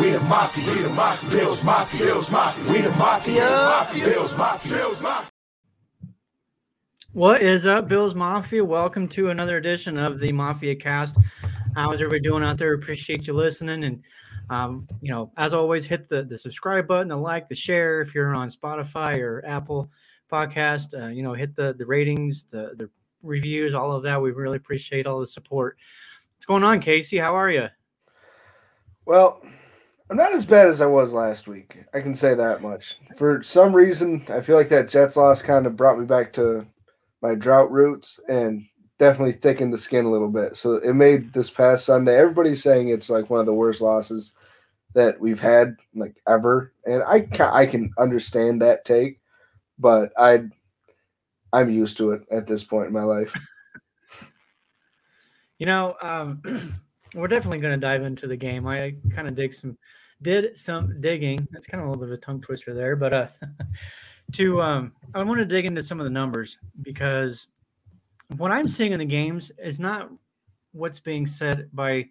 We the mafia. We the mafia. Bills mafia. Bills mafia. We the mafia. Mafia. Bills mafia. Bills mafia. What is up, Bills Mafia? Welcome to another edition of the Mafia Cast. How's everybody doing out there? Appreciate you listening. And, um, you know, as always, hit the, the subscribe button, the like, the share if you're on Spotify or Apple Podcast. Uh, you know, hit the, the ratings, the, the reviews, all of that. We really appreciate all the support. What's going on, Casey? How are you? Well, I'm not as bad as I was last week. I can say that much. For some reason, I feel like that Jets loss kind of brought me back to my drought roots and definitely thickened the skin a little bit. So it made this past Sunday. Everybody's saying it's like one of the worst losses that we've had like ever, and I ca- I can understand that take, but I I'm used to it at this point in my life. You know, um, we're definitely going to dive into the game. I kind of dig some, did some digging. That's kind of a little bit of a tongue twister there, but uh, to um, I want to dig into some of the numbers because what I'm seeing in the games is not what's being said by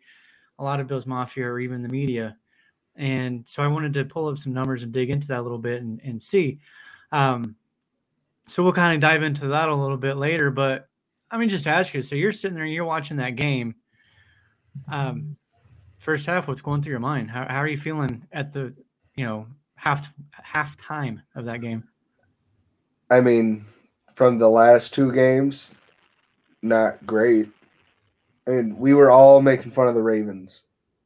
a lot of Bills Mafia or even the media. And so I wanted to pull up some numbers and dig into that a little bit and, and see. Um, so we'll kind of dive into that a little bit later. But I mean, just to ask you. So you're sitting there, and you're watching that game. Um, first half, what's going through your mind? How, how are you feeling at the, you know, half half time of that game? I mean, from the last two games, not great. I mean, we were all making fun of the Ravens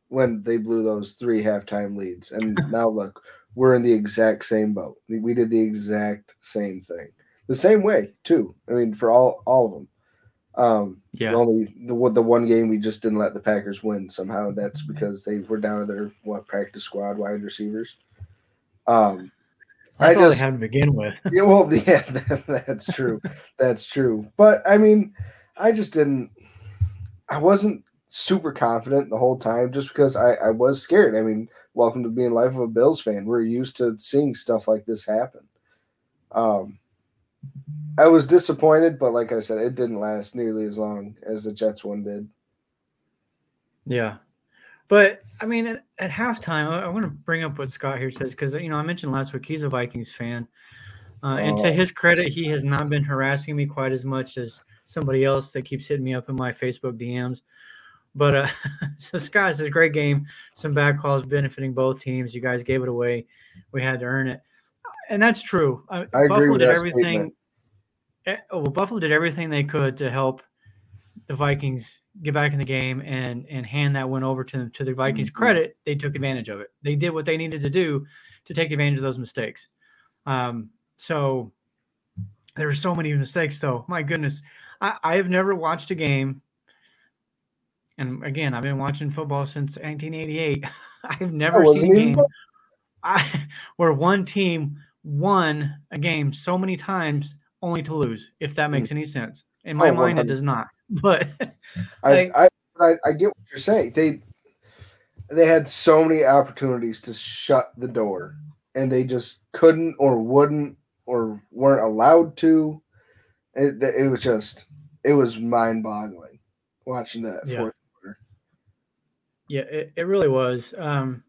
when they blew those three halftime leads. And now look, we're in the exact same boat. We did the exact same thing. The same way, too. I mean, for all all of them. Um, Yeah. the only the, the one game we just didn't let the Packers win somehow. That's because they were down to their what practice squad wide receivers. Um, That's I all just- they have to begin with. yeah, well, yeah, that, that's true. that's true. But I mean, I just didn't. I wasn't super confident the whole time, just because I, I was scared. I mean, welcome to being life of a Bills fan. We're used to seeing stuff like this happen. Um, I was disappointed, but like I said, it didn't last nearly as long as the Jets one did. Yeah. But I mean, at, at halftime, I, I want to bring up what Scott here says because, you know, I mentioned last week he's a Vikings fan. Uh, and to Oh. his credit, he has not been harassing me quite as much as somebody else that keeps hitting me up in my Facebook DMs. But uh, so Scott says, great game. Some bad calls benefiting both teams. You guys gave it away. We had to earn it. And that's true. I agree Buffalo with did that everything. statement. Eh, Well, Buffalo did everything they could to help the Vikings get back in the game and and hand that win over to them. To the Vikings' Mhm. credit, they took advantage of it. They did what they needed to do to take advantage of those mistakes. Um, so there were so many mistakes, though. My goodness, I, I have never watched a game. And again, I've been watching football since 1988. I've never wasn't seen a game I, where one team won a game so many times only to lose. If that makes any sense, in my Oh, mind, it does not. But Like- I, I I get what you're saying. They they had so many opportunities to shut the door, and they just couldn't or wouldn't or weren't allowed to. It, it was just it was mind boggling watching that. Yeah. fourth quarter. Yeah, it, it really was. Um,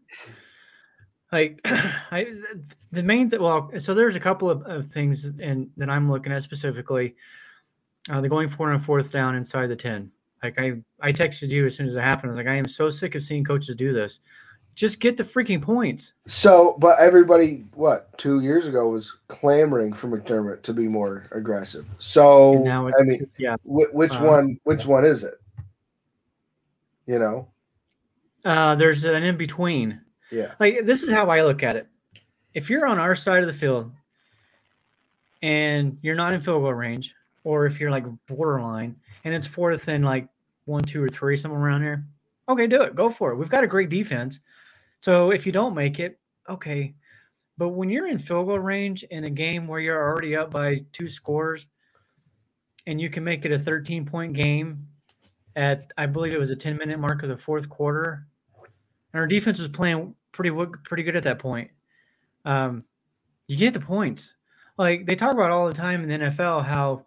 like I, the main th- well, so there's a couple of, of things and that I'm looking at specifically. Uh, the going four and fourth down inside the ten. Like I, I texted you as soon as it happened. I was like, I am so sick of seeing coaches do this. Just get the freaking points. So, but everybody, what two years ago was clamoring for McDermott to be more aggressive. So, now it's, I mean, yeah, wh- which Uh, one? Which one is it? You know, uh, there's an in between. Yeah. like this is how I look at it. If you're on our side of the field and you're not in field goal range, or if you're like borderline and it's fourth and like one, two, or three, somewhere around here, okay, do it. Go for it. We've got a great defense. So if you don't make it, okay. But when you're in field goal range in a game where you're already up by two scores and you can make it a 13 point game at, I believe it was a 10 minute mark of the fourth quarter, and our defense was playing pretty pretty good at that point. Um, you get the points. Like they talk about all the time in the NFL how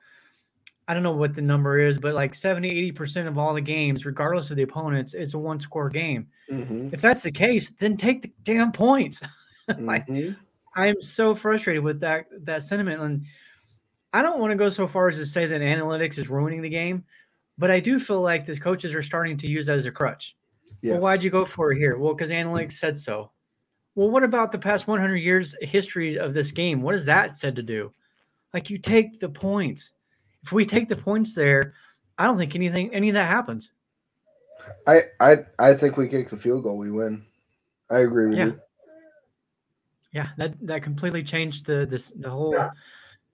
I don't know what the number is, but like 70, 80% of all the games, regardless of the opponents, it's a one score game. Mhm, If that's the case, then take the damn points. like, mhm. I am so frustrated with that that sentiment. And I don't want to go so far as to say that analytics is ruining the game, but I do feel like the coaches are starting to use that as a crutch. Yes. Well, why'd you go for it here? Well, because analytics said so. Well, what about the past 100 years history of this game? What is that said to do? Like you take the points. If we take the points there, I don't think anything any of that happens. I, I I think we kick the field goal, we win. I agree with Yeah. you. Yeah, that that completely changed the this the whole.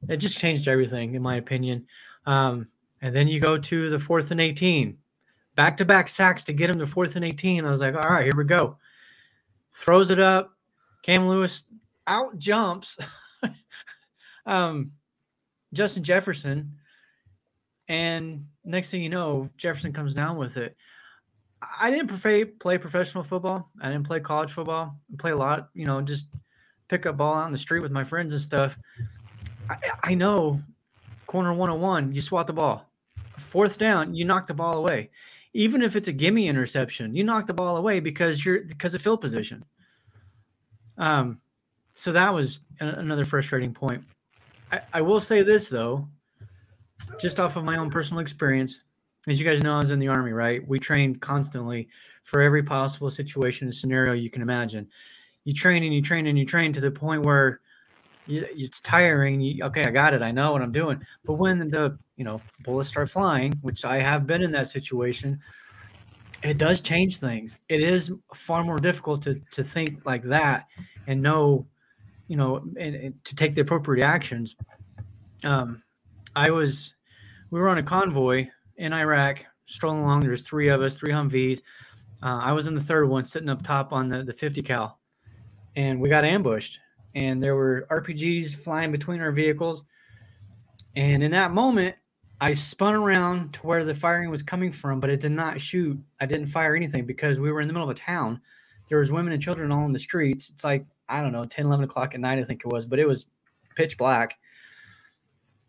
It just changed everything, in my opinion. Um, and then you go to the fourth and eighteen, back to back sacks to get him to fourth and eighteen. I was like, all right, here we go. Throws it up. Cam Lewis out jumps. um, Justin Jefferson, and next thing you know, Jefferson comes down with it. I didn't play professional football. I didn't play college football. I play a lot, you know, just pick up ball out in the street with my friends and stuff. I, I know corner 101, you swat the ball. Fourth down, you knock the ball away. Even if it's a gimme interception, you knock the ball away because you're because of field position. Um, so that was a- another frustrating point. I, I will say this though, just off of my own personal experience, as you guys know, I was in the army, right? We trained constantly for every possible situation and scenario you can imagine. You train and you train and you train to the point where you, it's tiring. You, okay, I got it. I know what I'm doing. But when the you know bullets start flying, which I have been in that situation, it does change things. It is far more difficult to to think like that and know, you know, and, and to take the appropriate actions. Um, I was, we were on a convoy in Iraq, strolling along. There's three of us, three Humvees. Uh, I was in the third one, sitting up top on the, the 50 cal, and we got ambushed. And there were RPGs flying between our vehicles. And in that moment, I spun around to where the firing was coming from, but it did not shoot. I didn't fire anything because we were in the middle of a town. There was women and children all in the streets. It's like, I don't know, 10, 11 o'clock at night, I think it was, but it was pitch black.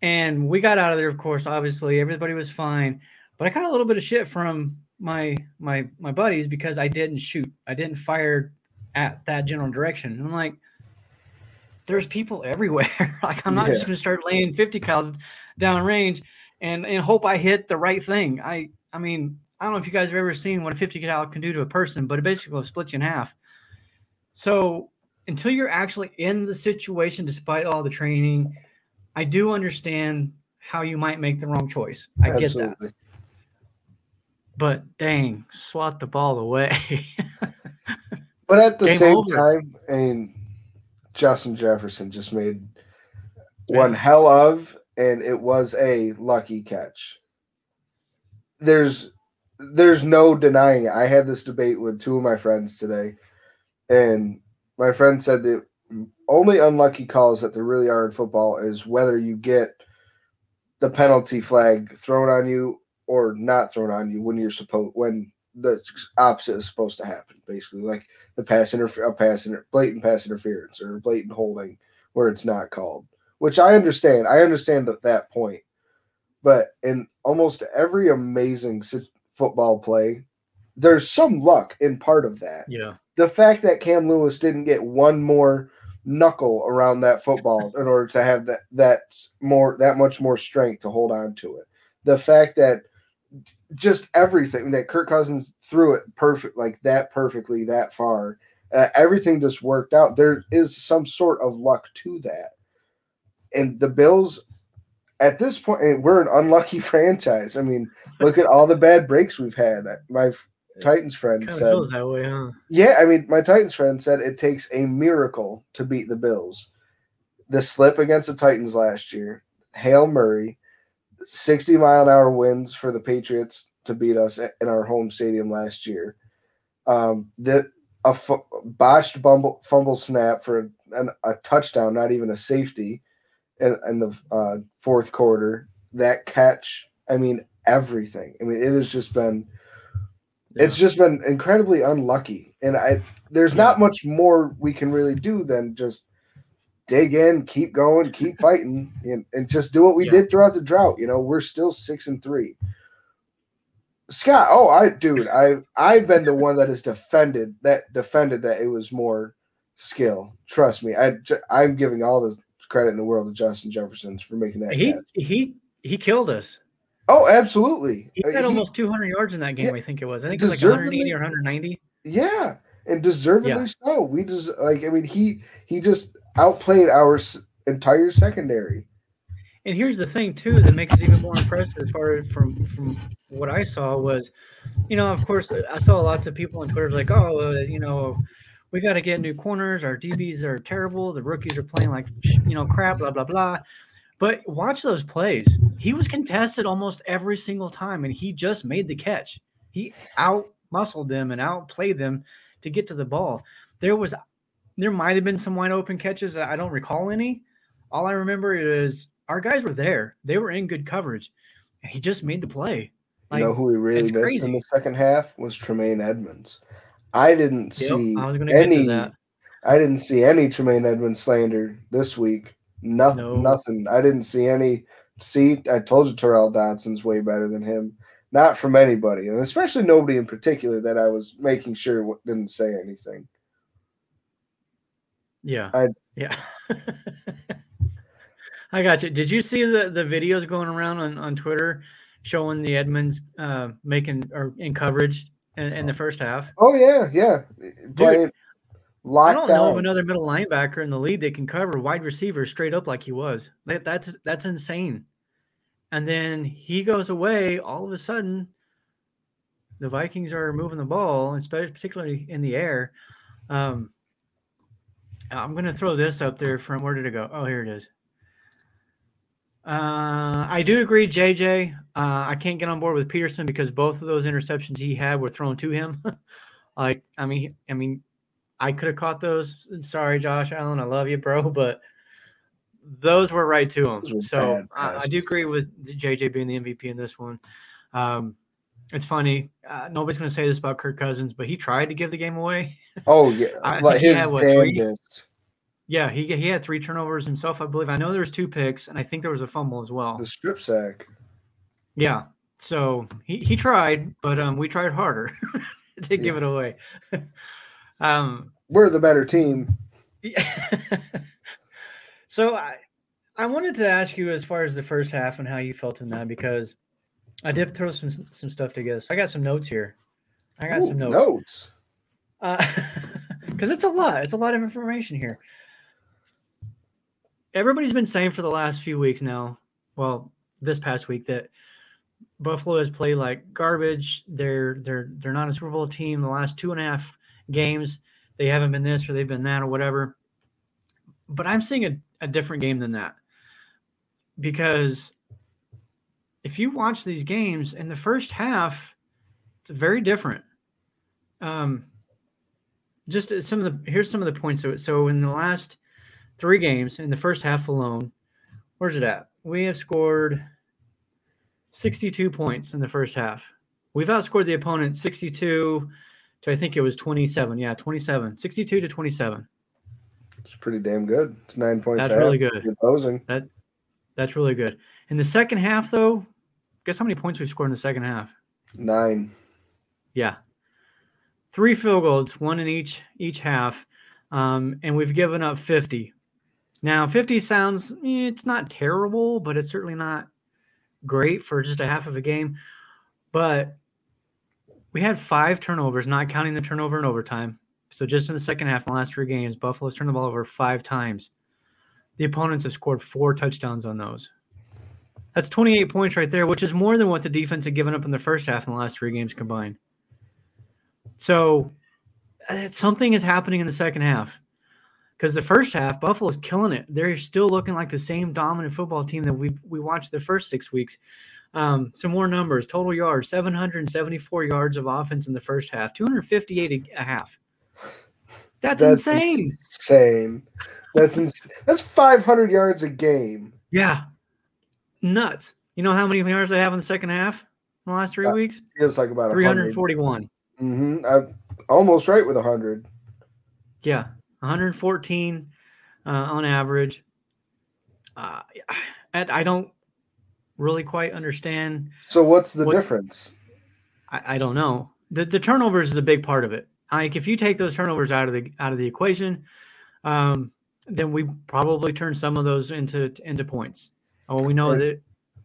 And we got out of there, of course, obviously. Everybody was fine. But I got a little bit of shit from my my my buddies because I didn't shoot. I didn't fire at that general direction. And I'm like, there's people everywhere. like I'm not just gonna start laying 50 cals down range and and hope I hit the right thing. I I mean, I don't know if you guys have ever seen what a 50 cal can do to a person, but it basically will split you in half. So until you're actually in the situation, despite all the training, I do understand how you might make the wrong choice. I get that. Absolutely. But dang, swat the ball away. But at the Game same over. time, and Justin Jefferson just made one hell of, and it was a lucky catch. There's there's no denying it. I had this debate with two of my friends today, and my friend said the only unlucky calls that there really are in football is whether you get the penalty flag thrown on you or not thrown on you when you're supposed when the opposite is supposed to happen. Basically, like the pass interfer- a pass inter- blatant pass interference or blatant holding where it's not called. Which I understand. I understand that that point. But in almost every amazing football play, there's some luck in part of that. yeah. The fact that Cam Lewis didn't get one more knuckle around that football in order to have that that more that much more strength to hold on to it. The fact that just everything that Kirk Cousins threw it perfect like that perfectly that far. Uh, everything just worked out. There is some sort of luck to that. And the Bills at this point eh, we're an unlucky franchise. I mean, look at all the bad breaks we've had. My Titans friend said way, huh? yeah, I mean, my Titans friend said it takes a miracle to beat the Bills. The slip against the Titans last year, Hail Murray, 60 mile an hour winds for the Patriots to beat us in our home stadium last year. Um, the a botched bumble, fumble snap for an, a touchdown, not even a safety, in, in the uh, fourth quarter. That catch, I mean, everything. I mean, it has just been it's just been incredibly unlucky and i there's not much more we can really do than just dig in, keep going, keep fighting, and, and just do what we Yeah. did throughout the drought. You know, we're still six and three. Scott, oh, I dude, I I've been the one that has defended that defended that it was more skill. Trust me, I I'm giving all the credit in the world to Justin Jefferson for making that. He catch. he he killed us. Oh, absolutely. He Uh, had he- almost 200 yards in that game. Yeah, I think it was. I think it was like 180 or 190. Yeah, and deservedly Yeah. so. We just like I mean he he just outplayed our entire secondary. And here's the thing too that makes it even more impressive as far as from from what I saw was, you know, of course I saw lots of people on Twitter like, oh, uh, you know, we got to get new corners. Our DBs are terrible. The rookies are playing like you know crap. Blah blah blah. But watch those plays. He was contested almost every single time, and he just made the catch. He out muscled them and outplayed them to get to the ball. There was, there might have been some wide open catches. I don't recall any. All I remember is our guys were there. They were in good coverage, and he just made the play. you know who we really missed crazy. in the second half was Tremaine Edmunds. I didn't Yep, see I was going to get any. I didn't see any Tremaine Edmunds slander this week. Nothing. No. Nothing. I didn't see any. See, I told you Tyrel Dodson's way better than him. Not from anybody, and especially nobody in particular that I was making sure didn't say anything. Yeah. I- yeah. I got you. Did you see the, the videos going around on, on Twitter showing the Edmunds uh, making or in coverage in, in the first half? Oh yeah, yeah. Playing I don't know of down. another middle linebacker in the league that can cover wide receiver straight up like he was. That, that's that's insane. And then he goes away. All of a sudden, the Vikings are moving the ball, and spe- particularly in the air. Um, I'm going to throw this up there from where did it go? Oh, here it is. Uh, I do agree, JJ. Uh, I can't get on board with Peterson because both of those interceptions he had were thrown to him. like, I mean, I mean, I could have caught those. I'm sorry, Josh Allen. I love you, bro, but those were right to him. So I, I do agree with JJ being the MVP in this one. Um, it's funny. Uh, nobody's going to say this about Kirk Cousins, but he tried to give the game away. Oh yeah, like his what, damnedest. Yeah, he he had three turnovers himself, I believe. I know there was two picks, and I think there was a fumble as well. The strip sack. Yeah. So he, he tried, but um, we tried harder to give it away. um, We're the better team. Yeah. so I I wanted to ask you as far as the first half and how you felt in that because I did throw some some stuff together. So I got some notes here. I got Ooh, some notes. notes. because it's a lot. It's a lot of information here. Everybody's been saying for the last few weeks now, well, this past week that Buffalo has played like garbage. They're they're they're not a Super Bowl team. The last two and a half games, they haven't been this or they've been that or whatever. But I'm seeing a, a different game than that. Because if you watch these games in the first half, it's very different. Um, just some of the here's some of the points of it. So in the last three games, in the first half alone, where's it at? We have scored 62 points in the first half. We've outscored the opponent 62 to I think it was 27. Yeah, 27. 62 to 27. It's pretty damn good. It's nine points. That's half. really good. Good Opposing. That's really good. In the second half, though, guess how many points we scored in the second half? Nine. Yeah. Three field goals, one in each each half. Um, and we've given up 50. Now, 50 sounds eh, it's not terrible, but it's certainly not great for just a half of a game. But we had five turnovers, not counting the turnover in overtime. So just in the second half, in the last three games, Buffalo's turned the ball over five times. The opponents have scored four touchdowns on those. That's 28 points right there, which is more than what the defense had given up in the first half in the last three games combined. So uh, something is happening in the second half because the first half, Buffalo's killing it. They're still looking like the same dominant football team that we we watched the first six weeks. Um, some more numbers: total yards, 774 yards of offense in the first half, 258 a half. That's, That's insane. Insane. That's ins- that's five hundred yards a game. Yeah, nuts. You know how many yards I have in the second half in the last three Uh, weeks? Feels like about a hundred. 341. Mm-hmm. I'm almost right with a hundred. Yeah, 114. uh, on average. Uh, and I don't really quite understand. So what's the What's- difference? I, I don't know. The the turnovers is a big part of it. Like if you take those turnovers out of the out of the equation, um, then we probably turn some of those into into points. Oh, we know Right. that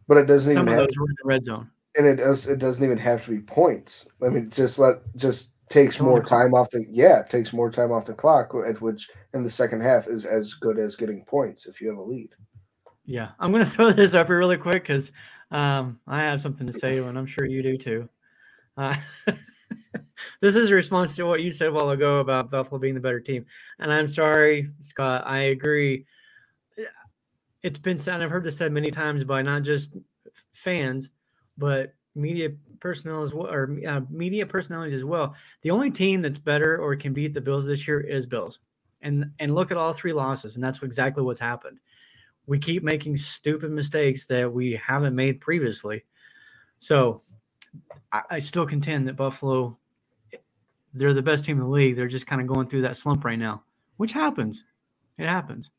But it doesn't some even of have, those were in the red zone. and it does. It doesn't even have to be points. I mean, just let just takes more time off the. Yeah, takes more time off the clock, at which in the second half is as good as getting points if you have a lead. Yeah, I'm going to throw this up here really quick because um, I have something to say, and I'm sure you do too. Uh, this is a response to what you said a while ago about Buffalo being the better team, and I'm sorry, Scott. I agree. It's been said. I've heard this said many times by not just fans, but media personnel as well, or uh, media personalities as well. The only team that's better or can beat the Bills this year is Bills, and and look at all three losses, and that's exactly what's happened we keep making stupid mistakes that we haven't made previously. So I, I still contend that Buffalo, they're the best team in the league. They're just kind of going through that slump right now, which happens. It happens.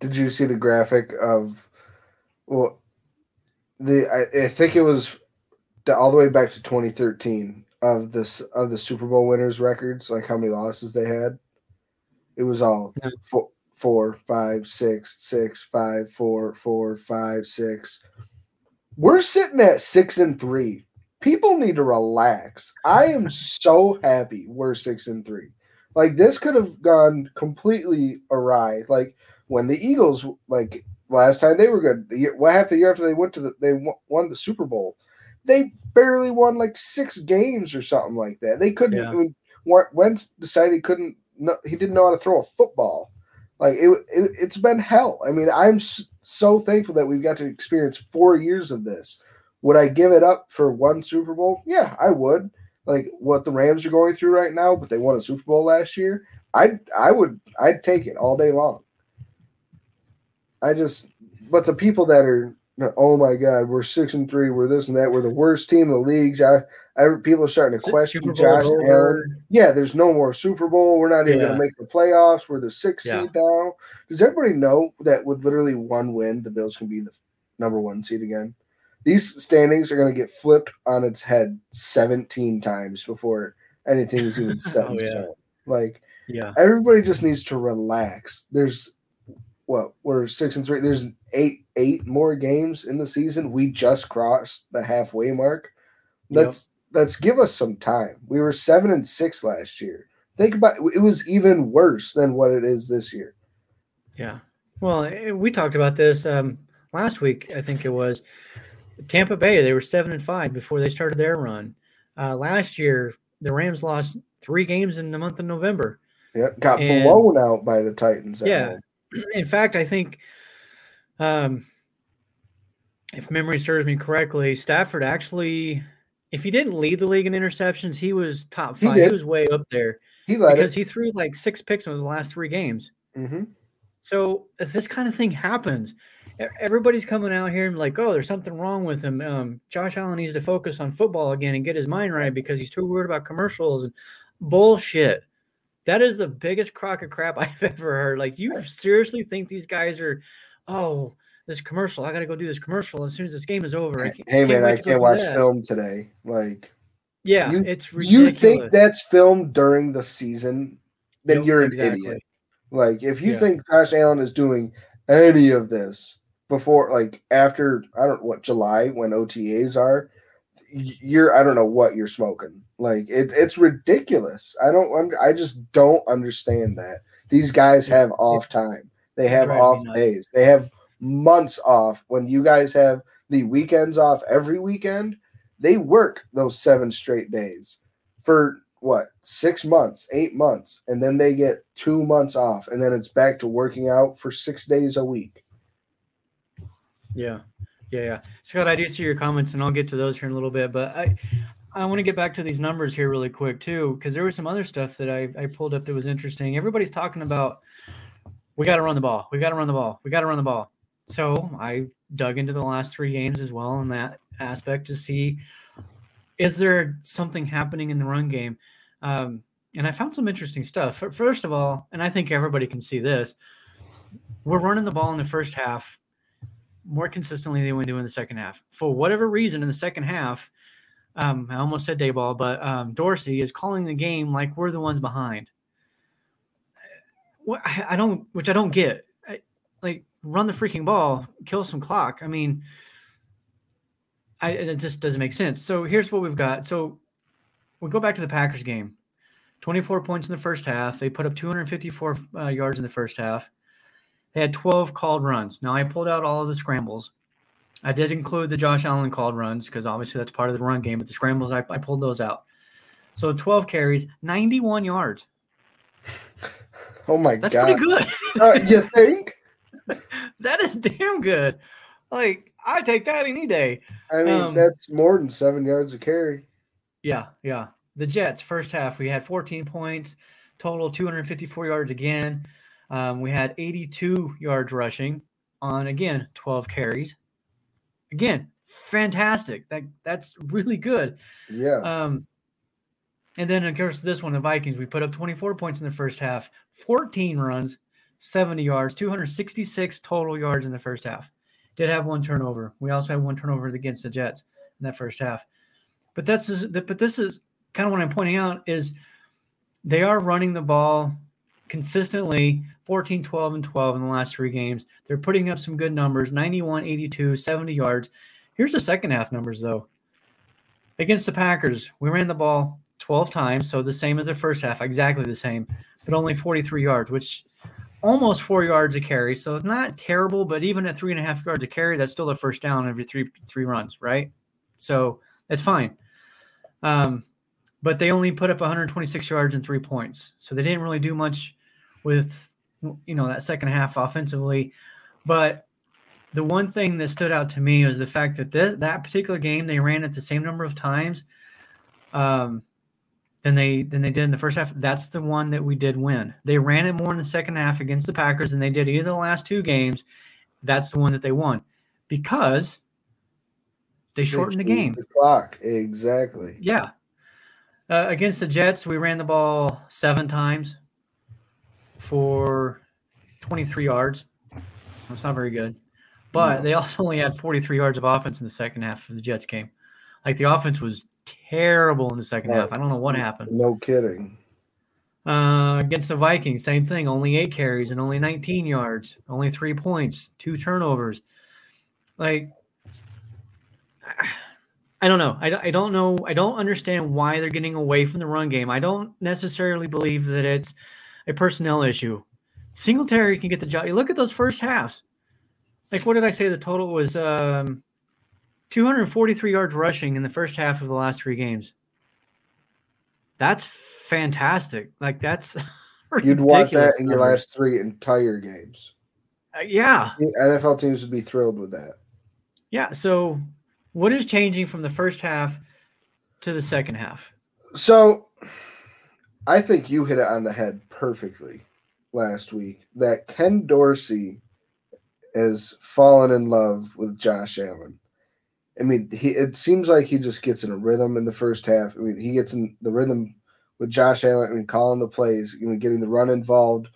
Did you see the graphic of? Well, the I, I think it was all the way back to 2013 of this of the Super Bowl winners records, like how many losses they had. It was all No. four, four, five, six, six, five, four, four, five, six. We're sitting at six and three. People need to relax. I am so happy we're six and three. Like this could have gone completely awry. Like when the Eagles, like last time they were good, the year, what happened the year after they went to the, they won- the Super Bowl? They barely won like six games or something like that. They couldn't. Yeah. even Wentz decided he couldn't. No, he didn't know how to throw a football. Like it, it, it's been hell. I mean, I'm so thankful that we've got to experience four years of this. Would I give it up for one Super Bowl? Yeah, I would. Like what the Rams are going through right now, but they won a Super Bowl last year. I I would I'd take it all day long. I just, but the people that are, oh my God, we're six and three, we're this and that, we're the worst team in the league. I, I people are starting to question Josh. Allen. Yeah, there's no more Super Bowl. We're not even Yeah. going to make the playoffs. We're the sixth Yeah. seed now. Does everybody know that with literally one win, the Bills can be the number one seed again? These standings are going to get flipped on its head 17 times before anything is even set in Oh, yeah. Like Yeah. everybody just needs to relax. There's what we're six and three. There's eight eight more games in the season. We just crossed the halfway mark. Let's let's give us some time. We were seven and six last year. Think about it was even worse than what it is this year. Yeah. Well, we talked about this um, last week. I think it was Tampa Bay. They were seven and five before they started their run. Uh, last year, the Rams lost three games in the month of November. Yeah, got And- blown out by the Titans. at Yeah. home. In fact, I think, um, if memory serves me correctly, Stafford actually, if he didn't lead the league in interceptions, he was top five. He, did. was way up there he because it. he threw like six picks in the last three games. hmm So if this kind of thing happens, everybody's coming out here and like, oh, there's something wrong with him. Um, Josh Allen needs to focus on football again and get his mind right because he's too worried about commercials and bullshit. That is the biggest crock of crap I've ever heard. Like, you seriously think these guys are, oh, this commercial, I got to go do this commercial as soon as this game is over. I can't, Hey man, I to go can't watch that." film today. Like Yeah, You- it's you think that's filmed during the season, then Yep, you're an exactly. idiot. Like if you Yeah. think Josh Allen is doing any of this before, like after I don't what July when OTAs are, you're I don't know what you're smoking. Like it, it's ridiculous. I don't I just don't understand that these guys have off time. They have off days. They have months off. When you guys have the weekends off every weekend, they work those seven straight days for what six months, eight months, and then they get two months off, and then it's back to working out for six days a week. Yeah, yeah, yeah. Scott, I do see your comments, and I'll get to those here in a little bit. But I, I want to get back to these numbers here really quick too, because there was some other stuff that I, I pulled up that was interesting. Everybody's talking about we got to run the ball, we got to run the ball, we got to run the ball. So I dug into the last three games as well in that aspect to see is there something happening in the run game. Um, and I found some interesting stuff. First of all, and I think everybody can see this, we're running the ball in the first half more consistently than we do in the second half. For whatever reason, in the second half, um, I almost said Daboll, but um, Dorsey is calling the game like we're the ones behind. What I don't, which I don't get. I, like run the freaking ball, kill some clock. I mean, I, it just doesn't make sense. So here's what we've got. So we go back to the Packers game. 24 points in the first half. They put up 254 uh, yards in the first half. They had 12 called runs. Now I pulled out all of the scrambles. I did include the Josh Allen called runs because obviously that's part of the run game, but the scrambles, I, I pulled those out. So 12 carries, 91 yards. Oh my That's god. That's pretty good. Uh, you think? that is damn good. Like, I take that any day. I mean, Um, that's more than seven yards a carry. Yeah, yeah. The Jets, first half, we had 14 points, total 254 yards again. Um, we had 82 yards rushing on, again, 12 carries. Again, fantastic. That That's really good. Yeah. Um, and then, of course, this one, the Vikings, we put up 24 points in the first half, 14 runs, 70 yards, 266 total yards in the first half. Did have one turnover. We also had one turnover against the Jets in that first half. But that's but this is kind of what I'm pointing out is they are running the ball consistently 14, 12, and 12 in the last three games. They're putting up some good numbers 91, 82, 70 yards. Here's the second half numbers, though. Against the Packers, we ran the ball 12 times, so the same as the first half, exactly the same, but only 43 yards, which almost four yards a carry. So it's not terrible, but even at three and a half yards a carry, that's still a first down every three three runs, right? So that's fine. Um, but they only put up 126 yards and three points, so they didn't really do much with you know that second half offensively. But the one thing that stood out to me was the fact that this, that particular game they ran it the same number of times um, than they than they did in the first half. That's the one that we did win. They ran it more in the second half against the Packers than they did either the last two games. That's the one that they won because they shortened the game. The clock. Exactly. Yeah. Uh, against the Jets, we ran the ball seven times for 23 yards. That's not very good. But they also only had 43 yards of offense in the second half of the Jets game. Like the offense was terrible in the second half. I don't know what happened. No kidding. Uh, against the Vikings, same thing. Only eight carries and only 19 yards, only three points, two turnovers. Like, I don't know. I, I don't know. I don't understand why they're getting away from the run game. I don't necessarily believe that it's a personnel issue. Singletary can get the job. You look at those first halves. Like, what did I say? The total was um, 243 yards rushing in the first half of the last three games. That's fantastic. Like that's You'd want that in your last three entire games. Uh, yeah, The NFL teams would be thrilled with that. yeah. So, what is changing from the first half to the second half? So, I think you hit it on the head perfectly last week. That Ken Dorsey has fallen in love with Josh Allen. I mean, he it seems like he just gets in a rhythm in the first half. I mean, he gets in the rhythm with Josh Allen. I mean, calling the plays, you know, getting the run involved,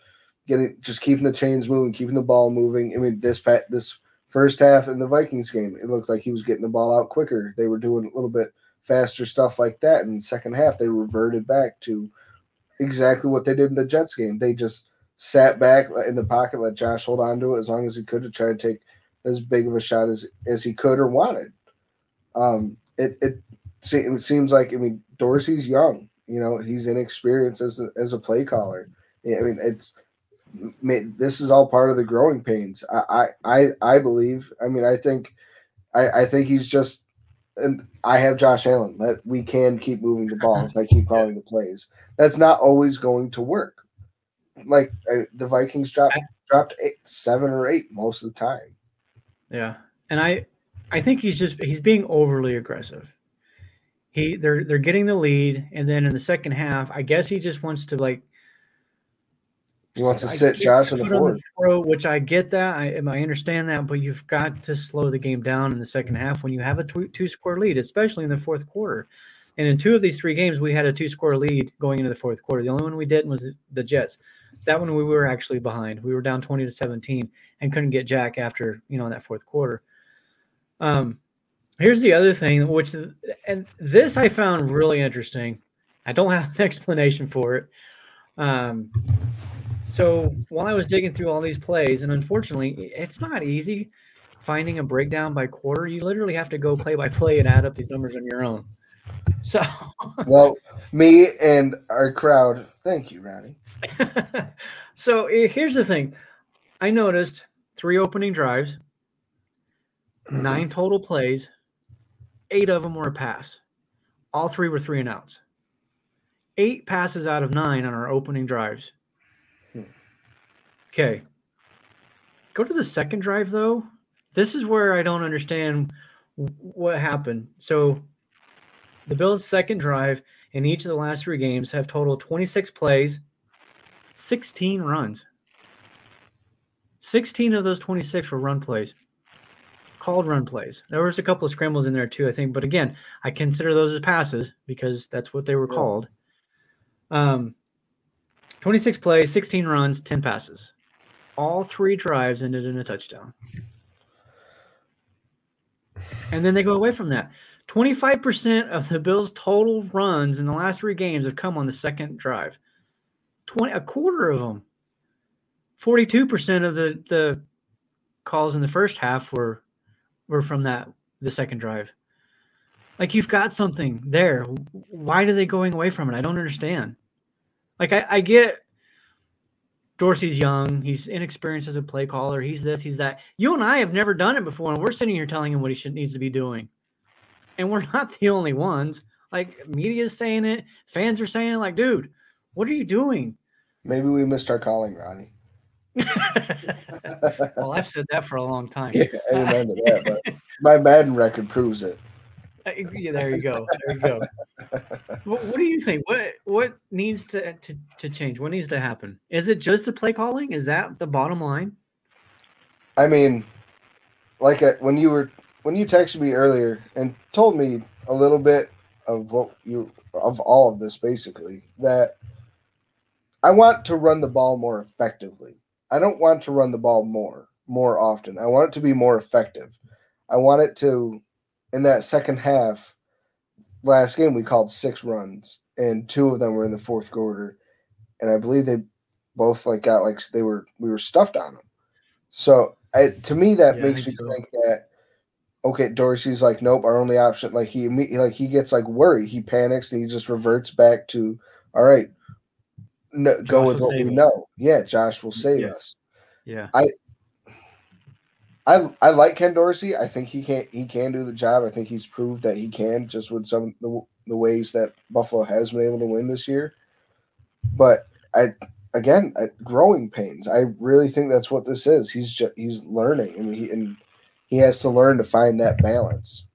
getting just keeping the chains moving, keeping the ball moving. I mean, this pat this first half in the Vikings game, it looked like he was getting the ball out quicker. They were doing a little bit faster stuff like that. And second half, they reverted back to exactly what they did in the Jets game. They just sat back in the pocket, let Josh hold on to it as long as he could to try to take as big of a shot as as he could or wanted. Um, it it, it seems like I mean Dorsey's young, you know, he's inexperienced as a, as a play caller. I mean, it's this is all part of the growing pains. I I I, I believe. I mean, I think I, I think he's just and I have Josh Allen that we can keep moving the ball if I keep calling the plays. That's not always going to work. Like uh, the Vikings dropped dropped eight, seven or eight most of the time. Yeah, and I, I think he's just he's being overly aggressive. He they're they're getting the lead, and then in the second half, I guess he just wants to like. He wants to sit Josh the on fourth. throat, which I get that. I I understand that, but you've got to slow the game down in the second half when you have a two, two score lead, especially in the fourth quarter. And in two of these three games, we had a two score lead going into the fourth quarter. The only one we didn't was the Jets. That one we were actually behind. We were down 20 to 17 and couldn't get Jack after, you know, in that fourth quarter. Um, here's the other thing, which, and this I found really interesting. I don't have an explanation for it. Um, so while I was digging through all these plays, and unfortunately, it's not easy finding a breakdown by quarter. You literally have to go play by play and add up these numbers on your own. So, well, me and our crowd, thank you, Ronnie. so eh, here's the thing I noticed three opening drives, nine total plays, eight of them were a pass. All three were three and outs. Eight passes out of nine on our opening drives. Okay. Go to the second drive, though. This is where I don't understand what happened. So the Bills' second drive in each of the last three games have totaled 26 plays, 16 runs. 16 of those 26 were run plays, called run plays. There was a couple of scrambles in there too, I think. But again, I consider those as passes because that's what they were yeah. called. Um, 26 plays, 16 runs, 10 passes. All three drives ended in a touchdown. And then they go away from that. 25% of the Bills' total runs in the last three games have come on the second drive. 20 a quarter of them. 42% of the the calls in the first half were were from that the second drive. Like you've got something there. Why are they going away from it? I don't understand. Like I, I get Dorsey's young. He's inexperienced as a play caller. He's this, he's that. You and I have never done it before, and we're sitting here telling him what he should needs to be doing and we're not the only ones. Like media is saying it, fans are saying, it. like, dude, what are you doing? Maybe we missed our calling, Ronnie. well, I've said that for a long time. Yeah, I remember that, but my Madden record proves it. Yeah, there you go. There you go. what, what, do you think? What what needs to, to to change? What needs to happen? Is it just the play calling? Is that the bottom line? I mean, like uh, when you were when you texted me earlier and told me a little bit of what you of all of this basically that I want to run the ball more effectively. I don't want to run the ball more more often. I want it to be more effective. I want it to in that second half last game we called six runs and two of them were in the fourth quarter and I believe they both like got like they were we were stuffed on them. So I, to me that yeah, makes me so. think that okay, Dorsey's like, nope, our only option. Like he like he gets like worried, he panics, and he just reverts back to, all right, no, go with what we know. Yeah, Josh will save yeah. us. Yeah, I. I, I like Ken Dorsey. I think he can he can do the job. I think he's proved that he can just with some the, the ways that Buffalo has been able to win this year. But I again, growing pains. I really think that's what this is. He's just he's learning, and he and he has to learn to find that balance.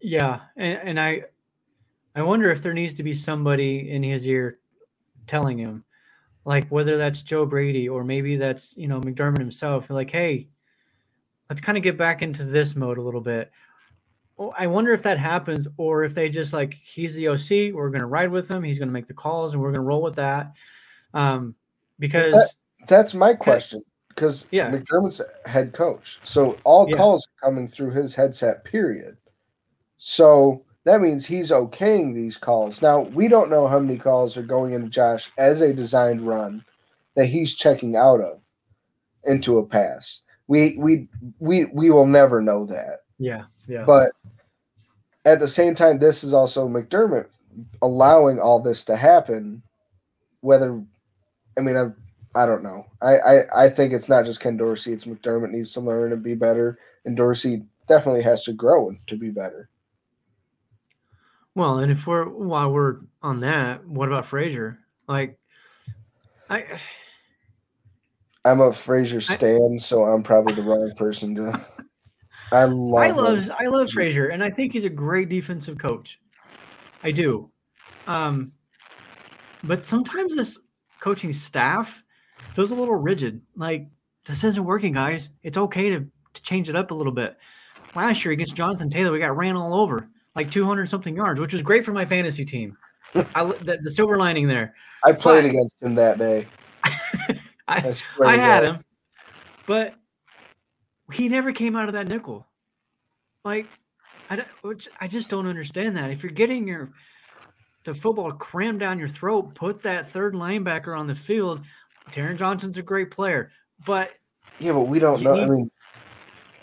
Yeah, and, and I I wonder if there needs to be somebody in his ear telling him, like whether that's Joe Brady or maybe that's you know McDermott himself, like, hey, let's kind of get back into this mode a little bit. Well, I wonder if that happens, or if they just like he's the OC, we're gonna ride with him, he's gonna make the calls, and we're gonna roll with that. Um, because that, that's my question because yeah. McDermott's head coach. So all yeah. calls are coming through his headset, period. So that means he's okaying these calls. Now, we don't know how many calls are going into Josh as a designed run that he's checking out of into a pass. We we we we will never know that. Yeah. Yeah. But at the same time, this is also McDermott allowing all this to happen. Whether I mean, I've I don't know. I, I, I think it's not just Ken Dorsey. It's McDermott needs to learn and be better, and Dorsey definitely has to grow and to be better. Well, and if we're while we're on that, what about Frazier? Like, I. I'm a Frazier stan, I, so I'm probably the wrong person to. I love. I love. I love Frazier, and I think he's a great defensive coach. I do, um, but sometimes this coaching staff feels a little rigid. Like this isn't working, guys. It's okay to, to change it up a little bit. Last year against Jonathan Taylor, we got ran all over. Like 200 something yards, which was great for my fantasy team. I the, the silver lining there. I played But- against him that day. I swear I had him, but he never came out of that nickel. Like, I don't, which I just don't understand that. If you're getting your the football crammed down your throat, put that third linebacker on the field. Taron Johnson's a great player, but Yeah, but we don't know. I mean,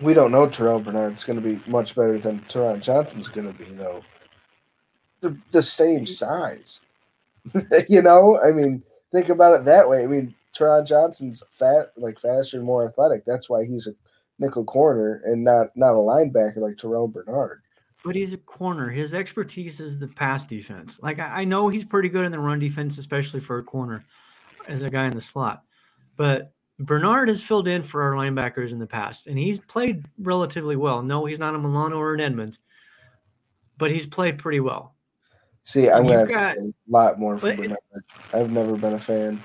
we don't know Terrel Bernard's going to be much better than Taron Johnson's going to be, though. The same size. you know, I mean, think about it that way. I mean, Taron Johnson's fat, like faster and more athletic. That's why he's a nickel corner and not not a linebacker like Terrel Bernard. but he's a corner. His expertise is the pass defense. Like I, I know he's pretty good in the run defense, especially for a corner, as a guy in the slot. But Bernard has filled in for our linebackers in the past, and he's played relatively well. No, he's not a Milano or an Edmunds, but he's played pretty well. See, I'm going to have a lot more for Bernard. I've never been a fan.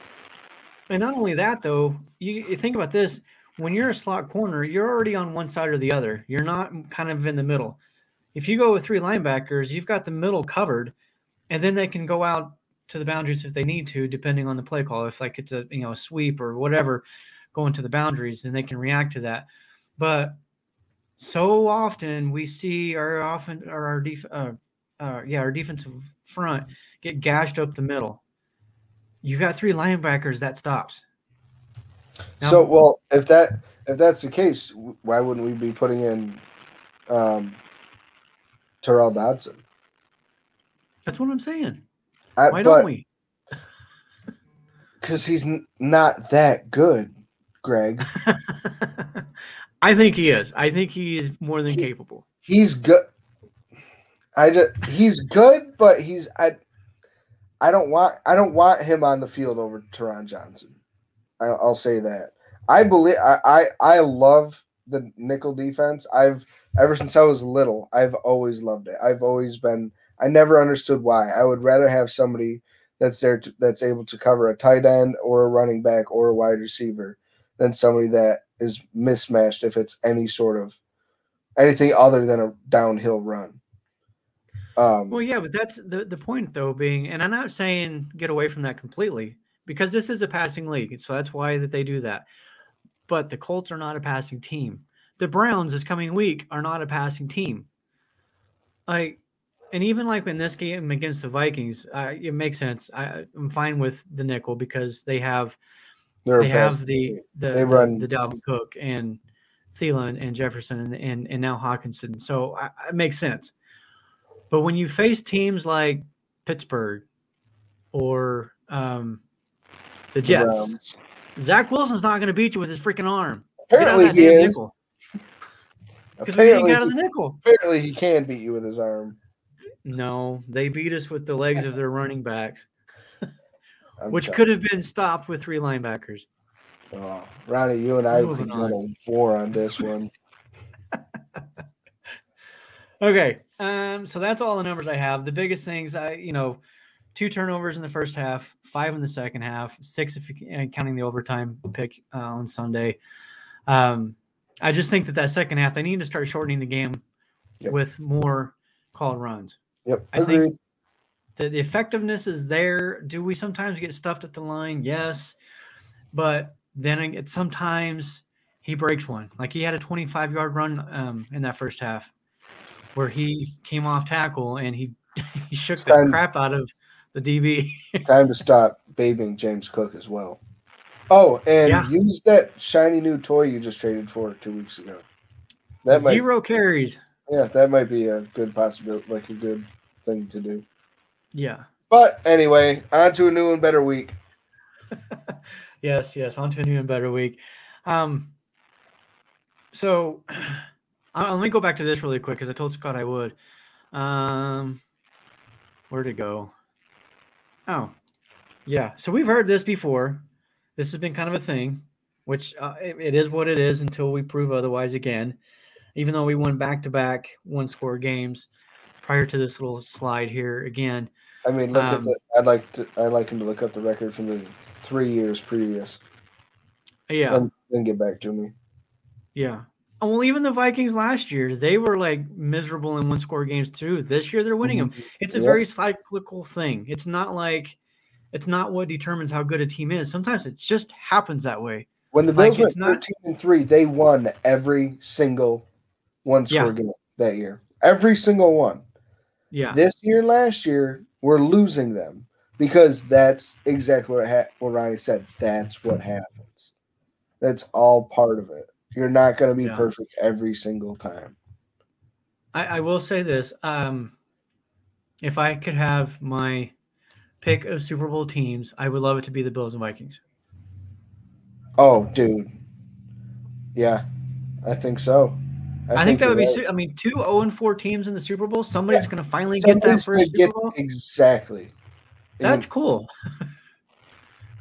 And not only that, though, you, you think about this: when you're a slot corner, you're already on one side or the other. You're not kind of in the middle. If you go with three linebackers, you've got the middle covered, and then they can go out to the boundaries if they need to, depending on the play call. If like it's a you know a sweep or whatever, going to the boundaries, then they can react to that. But so often we see our often or our def, uh, uh, yeah our defensive front get gashed up the middle. You got three linebackers that stops. Now- so, well, if that if that's the case, why wouldn't we be putting in um, Tyrel Dodson? That's what I'm saying. I, Why don't we? Because he's n- not that good, Greg. I think he is. I think he is more than He- capable. He's good. I just he's good, but he's I. I don't want I don't want him on the field over Taron Johnson. I, I'll say that. I believe I, I I love the nickel defense. I've ever since I was little. I've always loved it. I've always been. I never understood why. I would rather have somebody that's there to, that's able to cover a tight end or a running back or a wide receiver than somebody that is mismatched if it's any sort of anything other than a downhill run. Um, Well, yeah, but that's the, the point, though, being, and I'm not saying get away from that completely because this is a passing league. So that's why that they do that. But the Colts are not a passing team. The Browns this coming week are not a passing team. Like, and even like in this game against the Vikings, uh, it makes sense. I, I'm fine with the nickel because they have they're they have the the, They the, run- the Dalvin Cook and Thielen and Jefferson and and, and now Hockenson. So I, it makes sense. But when you face teams like Pittsburgh or um, the the Jets, Browns. Zach Wilson's not going to beat you with his freaking arm. Get out of Apparently he is. nickel because we didn't Apparently, out of the he, nickel. apparently he can beat you with his arm. No, they beat us with the legs of their running backs, which could have been stopped with three linebackers. Oh, Ronnie, you and I Moving could go on. to war on this one. Okay. Um, so that's all the numbers I have. The biggest things I, you know, two turnovers in the first half, five in the second half, six if you counting the overtime pick uh, on Sunday. Um, I just think that that second half they need to start shortening the game Yep. with more called runs. Yep, I think- The, the effectiveness is there. Do we sometimes get stuffed at the line? Yes, but then it, sometimes he breaks one. Like he had a 25 yard run um, in that first half where he came off tackle and he he shook the Time- crap out of the DB. Time to stop babying James Cook as well. Oh, and Yeah. use that shiny new toy you just traded for two weeks ago. That might, Zero carries. Yeah, that might be a good possibility, like a good thing to do. Yeah. But anyway, on to a new and better week. Yes, yes. On to a new and better week. Um, so uh, let me go back to this really quick because I told Scott I would. Um, where'd it go? Oh, yeah. So we've heard this before. This has been kind of a thing, which uh, it, it is what it is until we prove otherwise again. Even though we won back to back one score games prior to this little slide here again. I mean, look Um, at the. I'd like to. I'd like him to look up the record from the three years previous. Yeah. Then, then get back to me. Yeah. well, even the Vikings last year, they were like miserable in one score games too. This year they're winning them. It's a Yep. very cyclical thing. It's not like it's not what determines how good a team is. Sometimes it just happens that way. When the Like, Bills went it's not- 13 and 3, they won every single one score Yeah. game that year. Every single one. Yeah. This year last year, we're losing them because that's exactly what, ha- what Ronnie said. That's what happens. That's all part of it. You're not going to be Yeah. perfect every single time. I, I will say this. Um, if I could have my pick of Super Bowl teams, I would love it to be the Bills and Vikings. Oh, dude. Yeah, I think so. I, think, that would be. right. I mean, two zero and four teams in the Super Bowl. Somebody's going to finally get that first get- Super Bowl. exactly. And That's cool.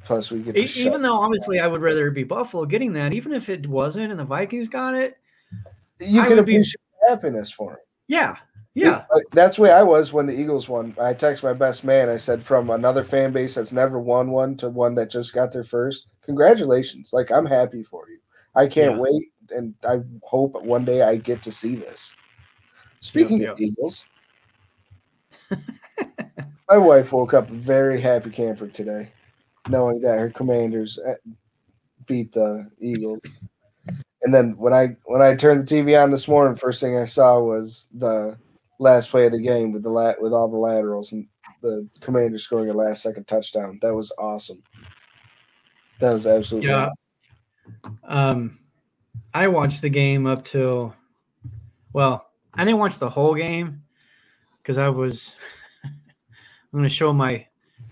plus we get even though obviously I would rather it be Buffalo getting that, even if it wasn't and the Vikings got it. you I can would be- appreciate happiness for him. Yeah, yeah, Uh, That's the way I was when the Eagles won. I texted my best man. I said, from another fan base that's never won one to one that just got their first, congratulations. Like, I'm happy for you. I can't Yeah. wait. And I hope one day I get to see this. Speaking Yep, of Eagles, my wife woke up very happy camper today, knowing that her commanders uh, beat the Eagles. And then when I when I turned the TV on this morning, first thing I saw was the last play of the game with the lat with all the laterals and the commander scoring a last second touchdown. That was awesome. That was absolutely Yeah. awesome. Um, I watched the game up till, well, I didn't watch the whole game because I was. I'm going to show my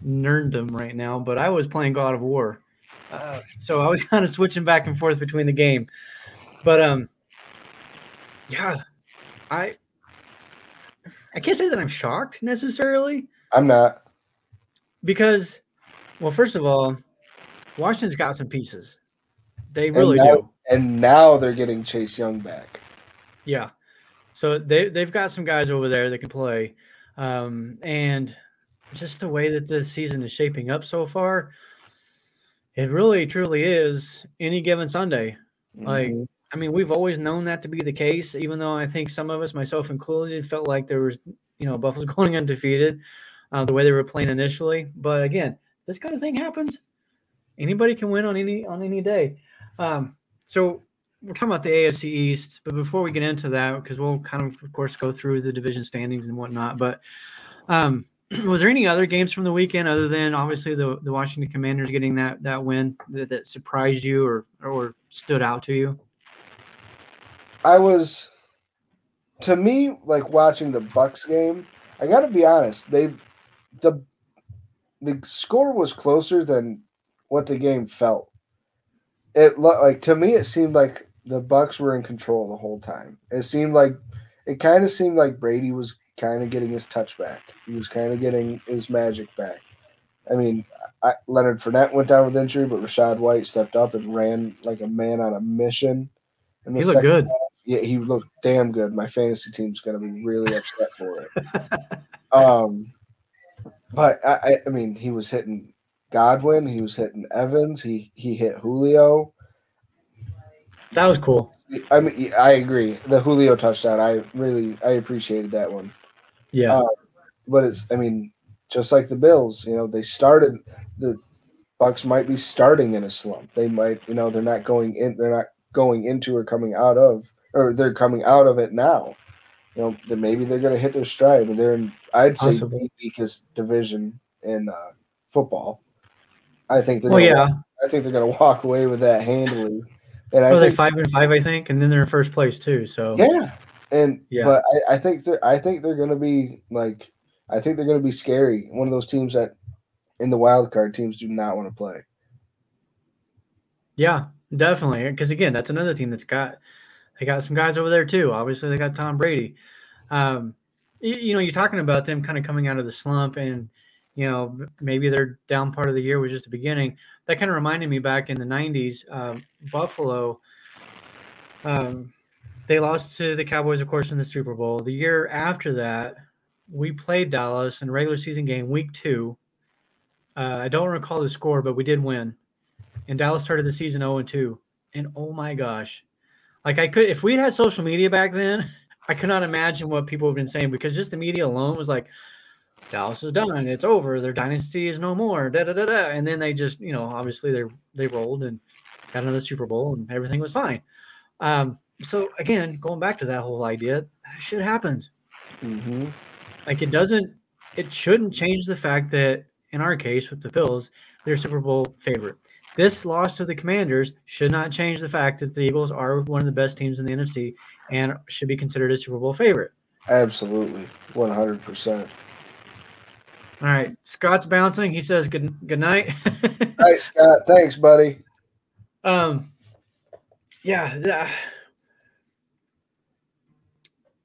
nerddom right now, but I was playing God of War, uh, so I was kind of switching back and forth between the game. But um, yeah, I I can't say that I'm shocked necessarily I'm not. because, well, first of all, Washington's got some pieces. They really and now, do. And now they're getting Chase Young back. Yeah. So they they've got some guys over there that can play, um, and just the way that this season is shaping up so far, it really truly is any given Sunday. Like, Mhm. I mean, we've always known that to be the case, even though I think some of us, myself included, felt like there was, you know, Buffalo's going undefeated, uh, the way they were playing initially. But again, this kind of thing happens. Anybody can win on any on any day. Um, so we're talking about the AFC East, but before we get into that, because we'll kind of, of course, go through the division standings and whatnot. But um, was there any other games from the weekend other than obviously the, the Washington Commanders getting that that win that, that surprised you or or stood out to you? I was to me like watching the Bucks game. I got to be honest, they the the score was closer than what the game felt. It lo- like to me it seemed like the Bucks were in control the whole time. It seemed like it kind of seemed like Brady was kind of getting his touch back. He was kind of getting his magic back. I mean, I, Leonard Fournette went down with injury, but Rachaad White stepped up and ran like a man on a mission. The He looked good. yeah, he looked damn good. My fantasy team's gonna be really upset for it. Um, but I, I mean, he was hitting Godwin, he was hitting Evans, he he hit Julio. That was cool. I mean, I agree. The Julio touchdown, I really I appreciated that one. Yeah. Uh, But it's, I mean, just like the Bills, you know, they started the Bucks might be starting in a slump. They might, you know, they're not going in. They're not going into or coming out of, or they're coming out of it now. You know, then maybe they're going to hit their stride. and they're in, I'd say, Possibly. the weakest division in uh, football. I think they're. well, gonna, yeah. I think they're going to walk away with that handily. And I Oh, they think, five and five, I think, and then they're in first place too. So yeah, and Yeah. but I, I think they're I think they're going to be like I think they're going to be scary. One of those teams that in the wild card teams do not want to play. Yeah, definitely. Because again, that's another team that's got they got some guys over there too. Obviously, they got Tom Brady. Um, you, you know, you're talking about them kind of coming out of the slump, and you know maybe their down part of the year was just the beginning. That kind of reminded me back in the '90s, um, Buffalo. Um, they lost to the Cowboys, of course, in the Super Bowl. The year after that, we played Dallas in a regular season game, Week Two. Uh, I don't recall the score, but we did win and Dallas started the season 0 2. And oh my gosh, Like I could, if we'd had social media back then, I could not imagine what people have been saying because just the media alone was like, Dallas is done, it's over, their dynasty is no more, da da da da, and then they just, you know, obviously they they rolled and got another Super Bowl and everything was fine. Um, so again, going back to that whole idea, shit happens. Mm-hmm. Like it doesn't, it shouldn't change the fact that in our case with the Bills, they're Super Bowl favorite. This loss to the Commanders should not change the fact that the Eagles are one of the best teams in the NFC and should be considered a Super Bowl favorite. Absolutely, one hundred percent. All right, Scott's bouncing. He says good good night. Right, Scott. Thanks, buddy. um, yeah, the,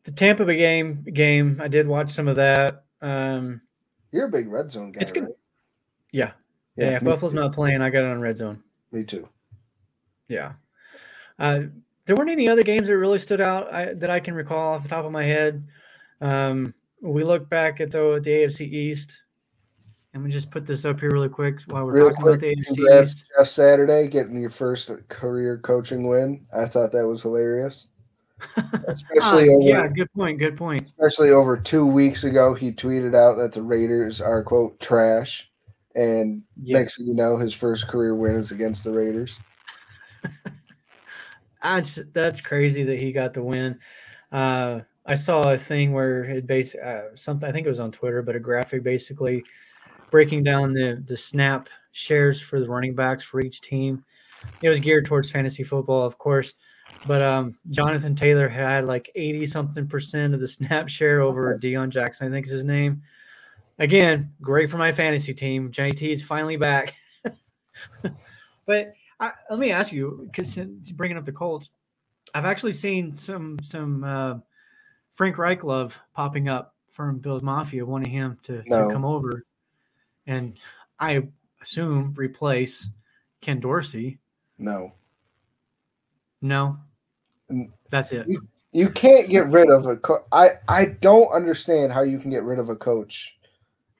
the Tampa Bay game game. I did watch some of that. Um, You're a big red zone guy, It's good. right? yeah, yeah. me, Buffalo's not playing, I got it on red zone. me too. Yeah. Uh, there weren't any other games that really stood out I, that I can recall off the top of my head. Um, we look back at though at the AFC East. Let me just put this up here really quick while we're Real talking quick, about the AFC East. Jeff Saturday, getting your first career coaching win. I thought that was hilarious. Especially Ah, over, yeah, good point. Good point. especially over two weeks ago, he tweeted out that the Raiders are quote trash, and Yeah, next thing you know, his first career win is against the Raiders. that's that's crazy that he got the win. Uh, I saw a thing where it base uh, something. I think it was on Twitter, but a graphic basically breaking down the the snap shares for the running backs for each team. It was geared towards fantasy football, of course, but um, Jonathan Taylor had like eighty something percent of the snap share over Deon Jackson. I think is his name. Again, great for my fantasy team. JT is finally back. but I, let me ask you, because bringing up the Colts, I've actually seen some some uh, Frank Reich love popping up from Bills Mafia, wanting him to, No. to come over, and I assume replace Ken Dorsey. No, No, that's it. you can't get rid of a co- I I don't understand how you can get rid of a coach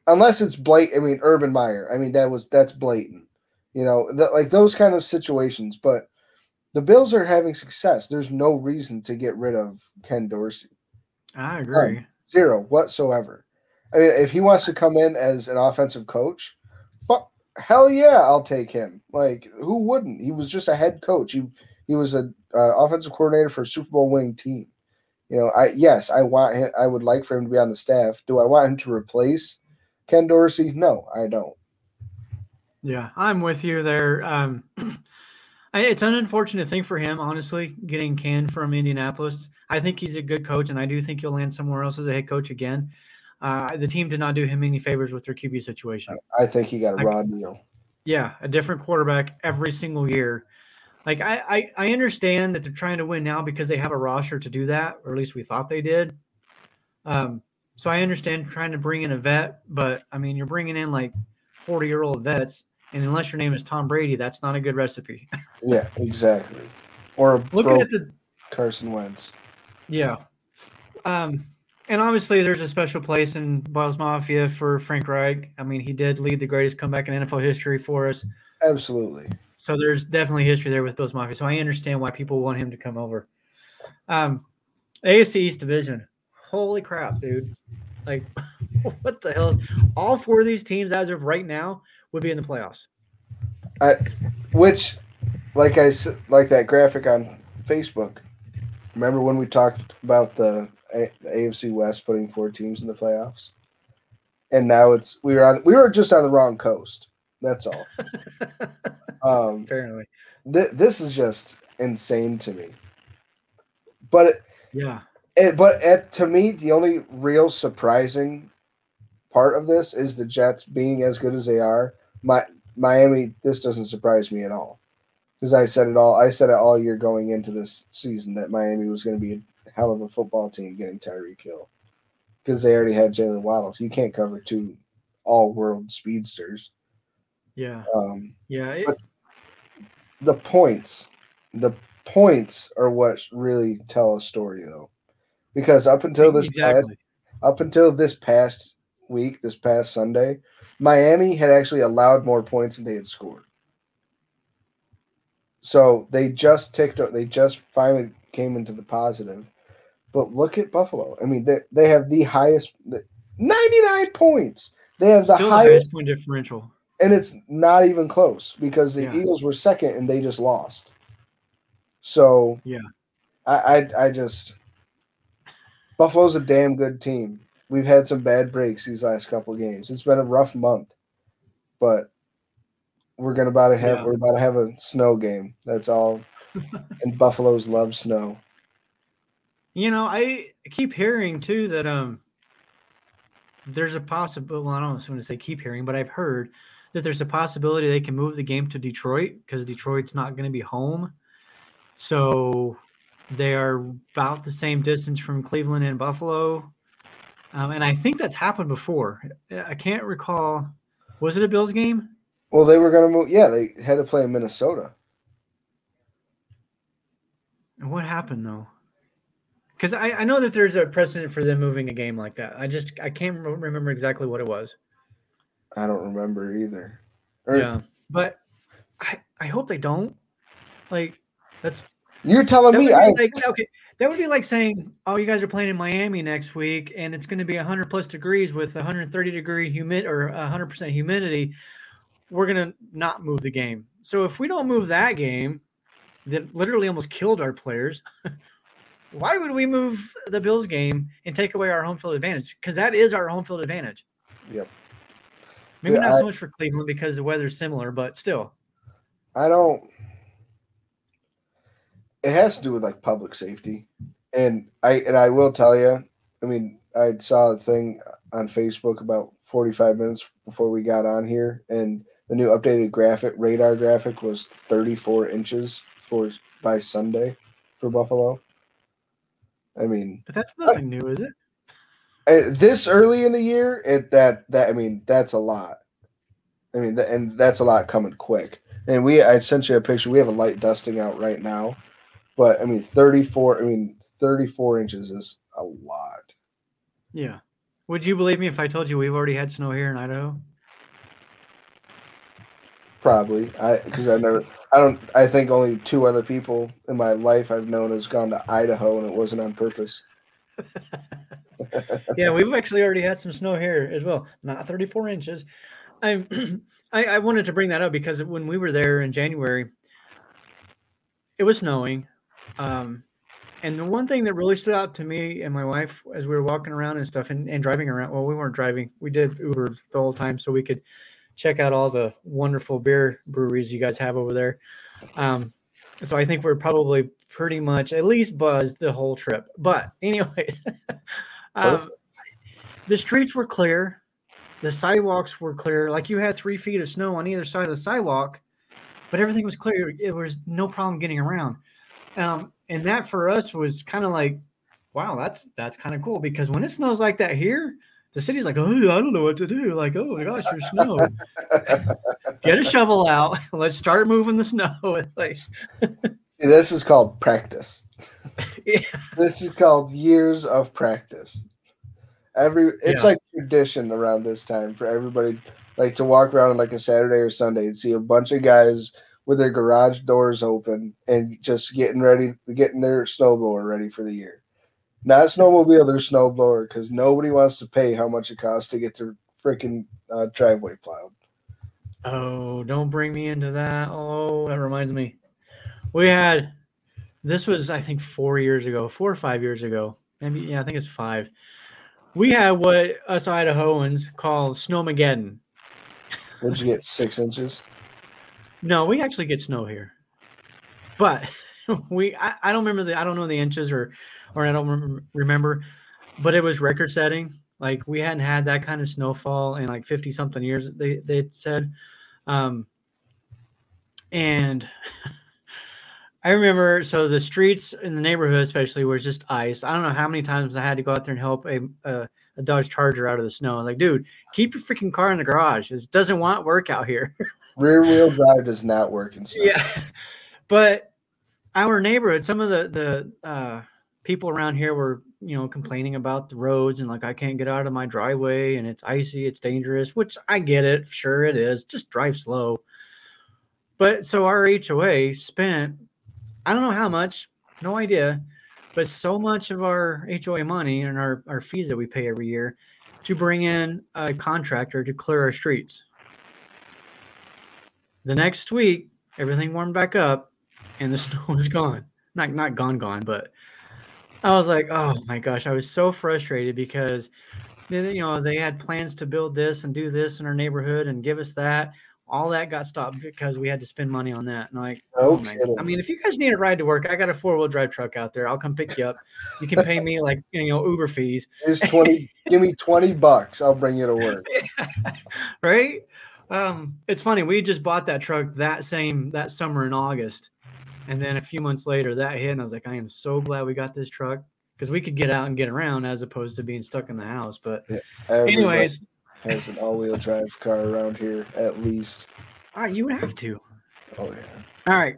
unless it's blatant. I mean, Urban Meyer. I mean, that was that's blatant. You know, th- like those kind of situations. But the Bills are having success. There's no reason to get rid of Ken Dorsey. I agree. Zero whatsoever. I mean, if he wants to come in as an offensive coach, fuck, hell yeah, I'll take him. Like, who wouldn't? He was just a head coach. He he was a uh, offensive coordinator for a Super Bowl winning team. You know, I yes, I want him. I would like for him to be on the staff. Do I want him to replace Ken Dorsey? No, I don't. Yeah, I'm with you there. Um, I, it's an unfortunate thing for him, honestly, getting canned from Indianapolis. I think he's a good coach, and I do think he'll land somewhere else as a head coach again. Uh, the team did not do him any favors with their QB situation. I think he got a raw deal. Yeah, a different quarterback every single year. Like I, I, I understand that they're trying to win now because they have a roster to do that, or at least we thought they did. Um, so I understand trying to bring in a vet, but I mean you're bringing in like 40 year old vets, and unless your name is Tom Brady, that's not a good recipe. Yeah, exactly. Or Looking at the Carson Wentz. yeah, um, and obviously there's a special place in Bills Mafia for Frank Reich. I mean he did lead the greatest comeback in NFL history for us. Absolutely. So there's definitely history there with Bills Mafia. So I understand why people want him to come over. Um, AFC East Division. Holy crap, dude! Like, what the hell? Is, all four of these teams, as of right now, would be in the playoffs. I, Which, like I like that graphic on Facebook. Remember when we talked about the, the AFC West putting four teams in the playoffs, and now it's we were on we were just on the wrong coast. That's all. um, Apparently, th- this is just insane to me. But it, yeah, it, but at, to me, the only real surprising part of this is the Jets being as good as they are. My Miami, this doesn't surprise me at all because I said it all. I said it all year going into this season that Miami was going to be a hell of a football team getting Tyreek Hill because they already had Jaylen Waddle. You can't cover two all-world speedsters. yeah, Um, yeah. It, the points, the points are what really tell a story though, because up until this past up until this past week, this past Sunday, Miami had actually allowed more points than they had scored. So they just ticked. They just finally came into the positive. But look at Buffalo. I mean, they they have the highest, ninety nine points. They have the Still the highest, point differential. and it's not even close because the Yeah. Eagles were second and they just lost. So Yeah. I I, I just Buffalo's a damn good team. We've had some bad breaks these last couple games. It's been a rough month, but we're gonna about to have Yeah. we're about to have a snow game. That's all. and Buffaloes love snow. You know, I keep hearing too that um there's a possible well, I don't want to say keep hearing, but I've heard that there's a possibility they can move the game to Detroit because Detroit's not going to be home. So they are about the same distance from Cleveland and Buffalo. Um, and I think that's happened before. I can't recall. Was it a Bills game? Well, they were gonna move. Yeah, they had to play in Minnesota. And what happened though? Because I, I know that there's a precedent for them moving a game like that. I just I can't remember exactly what it was. I don't remember either. Or Yeah, but I I hope they don't. Like that's You're telling that me I like okay. That would be like saying, "Oh, you guys are playing in Miami next week, and it's going to be 100 plus degrees with 130 degree humid or 100 percent humidity. We're going to not move the game. So if we don't move that game, that literally almost killed our players. Why would we move the Bills game and take away our home field advantage? Because that is our home field advantage. Yep. Maybe Yeah, not I- so much for Cleveland because the weather's similar, but still. I don't. It has to do with like public safety, and I and I will tell you. I mean, I saw a thing on Facebook about 45 minutes before we got on here, and the new updated graphic radar graphic was 34 inches for by Sunday for Buffalo. I mean, But that's nothing new, is it? uh, this early in the year, it that that I mean that's a lot. I mean, th- and that's a lot coming quick. And we, I sent you a picture. We have a light dusting out right now, but I mean, thirty four. I mean, thirty four inches is a lot. Yeah. Would you believe me if I told you we've already had snow here in Idaho? Probably, I because I never. I don't. I think only two other people in my life I've known has gone to Idaho, and it wasn't on purpose. yeah, we've actually already had some snow here as well. Not 34 inches. I, I I wanted to bring that up because when we were there in January, it was snowing. Um, and the one thing that really stood out to me and my wife as we were walking around and stuff and, and driving around, well, we weren't driving. We did Uber the whole time so we could check out all the wonderful beer breweries you guys have over there. Um, so I think we're probably pretty much at least buzzed the whole trip. But anyways, um, the streets were clear, the sidewalks were clear. Like you had three feet of snow on either side of the sidewalk, but everything was clear. It was no problem getting around. Um, and that for us was kind of like, wow, that's that's kind of cool because when it snows like that here, the city's like, oh, I don't know what to do. Like, oh my gosh, there's snow. Get a shovel out. Let's start moving the snow. like, this is called practice. yeah, This is called years of practice. Every it's Yeah. like tradition around this time for everybody like to walk around on like a Saturday or Sunday and see a bunch of guys with their garage doors open and just getting ready, getting their snowblower ready for the year. Not snowmobile, their snowblower because nobody wants to pay how much it costs to get their freaking uh, driveway plowed. Oh, don't bring me into that. Oh, that reminds me. We had this was I think four years ago, four or five years ago. Maybe yeah, I think it's five. We had what us Idahoans call snowmageddon. Would you get six inches? No, we actually get snow here, but we I, I don't remember the I don't know the inches or or I don't remember, remember, but it was record setting. Like we hadn't had that kind of snowfall in like fifty something years. They they said, um, and I remember so the streets in the neighborhood especially was just ice. I don't know how many times I had to go out there and help a a, a Dodge Charger out of the snow. Like, dude, keep your freaking car in the garage. It doesn't want work out here. Rear wheel drive does not work in snow. yeah but our neighborhood some of the the uh people around here were you know complaining about the roads and like i can't get out of my driveway and it's icy it's dangerous which i get it sure it is just drive slow but so our hoa spent i don't know how much no idea, but so much of our HOA money and our, our fees that we pay every year to bring in a contractor to clear our streets. The next week, everything warmed back up and the snow was gone. Not not gone gone, but I was like, oh my gosh, I was so frustrated because you know they had plans to build this and do this in our neighborhood and give us that. All that got stopped because we had to spend money on that. And like, oh my, I mean, if you guys need a ride to work, I got a four wheel drive truck out there. I'll come pick you up. You can pay me like you know Uber fees. Here's twenty. give me twenty bucks. I'll bring you to work. right. Um, it's funny. We just bought that truck that same that summer in August, and then a few months later that hit, and I was like, I am so glad we got this truck because we could get out and get around as opposed to being stuck in the house. But, yeah, anyways, has an all-wheel drive car around here at least. All right, you would have to. Oh yeah. All right,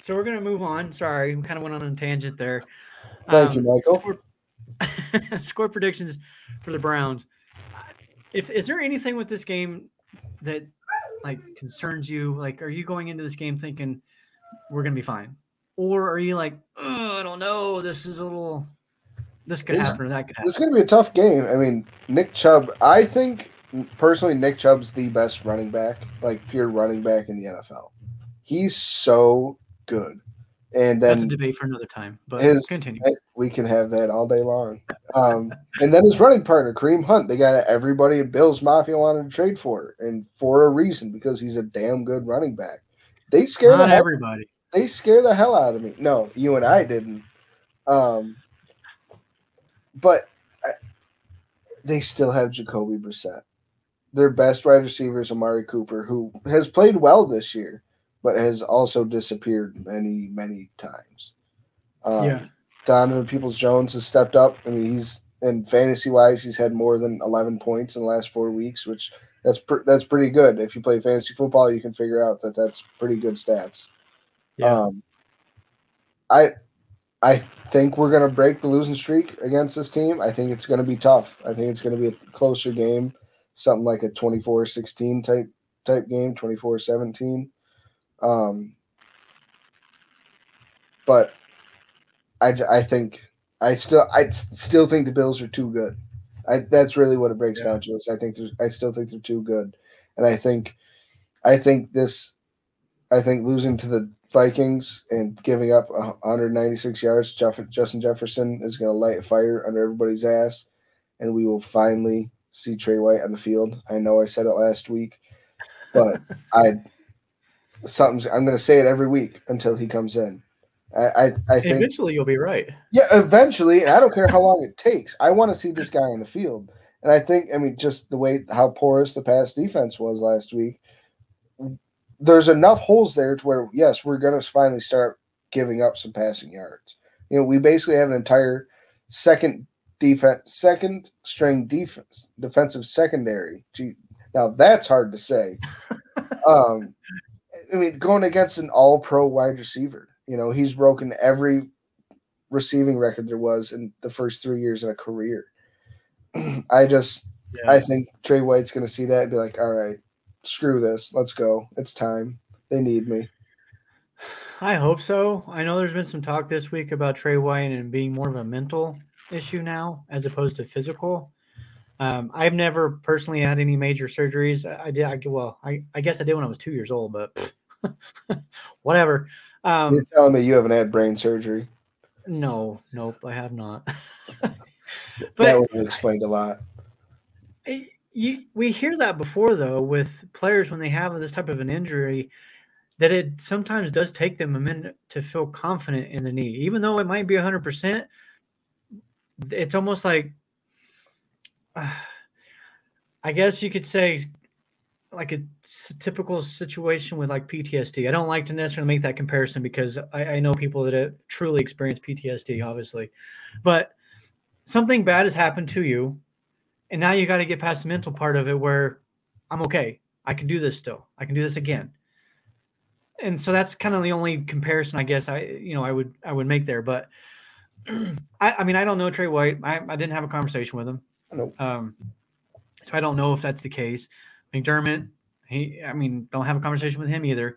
so we're gonna move on. Sorry, we kind of went on a tangent there. Thank um, you, Michael. Score, score predictions for the Browns. If is there anything with this game that like concerns you? Like, are you going into this game thinking we're gonna be fine, or are you like, oh, I don't know, this is a little, this could happen or that could happen. It's gonna be a tough game. I mean, Nick Chubb. I think personally, Nick Chubb's the best running back, like pure running back in the NFL. He's so good. And then that's a debate for another time. But his, continue. We can have that all day long. Um, and then his running partner, Kareem Hunt, they got everybody in Bills Mafia wanted to trade for, and for a reason because he's a damn good running back. They scare Not the everybody. Hell, they scare the hell out of me. No, you and I didn't. Um, but I, they still have Jacoby Brissett. Their best wide receiver is Amari Cooper, who has played well this year, but has also disappeared many, many times. Um, yeah. Donovan Peoples Jones has stepped up. I mean, he's in fantasy wise, he's had more than 11 points in the last four weeks, which that's pr- that's pretty good. If you play fantasy football, you can figure out that that's pretty good stats. Yeah. Um, I I think we're going to break the losing streak against this team. I think it's going to be tough. I think it's going to be a closer game, something like a 24-16 type type game, 24-17. Um, but I, I think I still I still think the Bills are too good. I, that's really what it breaks yeah. down to. Is I think I still think they're too good, and I think I think this I think losing to the Vikings and giving up 196 yards, Jeff, Justin Jefferson is going to light a fire under everybody's ass, and we will finally see Tre White on the field. I know I said it last week, but I something's I'm going to say it every week until he comes in. I, I, I think eventually you'll be right. Yeah, eventually, and I don't care how long it takes. I want to see this guy in the field, and I think I mean just the way how porous the pass defense was last week. There's enough holes there to where yes, we're going to finally start giving up some passing yards. You know, we basically have an entire second defense, second string defense, defensive secondary. Gee, now that's hard to say. um, I mean, going against an all pro wide receiver, you know, he's broken every receiving record there was in the first three years of a career. I just, yeah. I think Tre White's going to see that and be like, all right, screw this. Let's go. It's time. They need me. I hope so. I know there's been some talk this week about Tre White and being more of a mental issue now as opposed to physical. Um, I've never personally had any major surgeries. I did. I, well, I, I guess I did when I was two years old, but whatever. Um, You're telling me you haven't had brain surgery? No, nope, I have not. but that would have explained a lot. You, we hear that before though with players when they have this type of an injury that it sometimes does take them a minute to feel confident in the knee even though it might be 100% it's almost like uh, i guess you could say like a typical situation with like PTSD. I don't like to necessarily make that comparison because I, I know people that have truly experienced PTSD, obviously, but something bad has happened to you, and now you got to get past the mental part of it where I'm okay. I can do this still. I can do this again. And so that's kind of the only comparison I guess I you know I would I would make there. But I, I mean I don't know Tre White. I, I didn't have a conversation with him. Nope. Um, so I don't know if that's the case. McDermott, he, I mean, don't have a conversation with him either.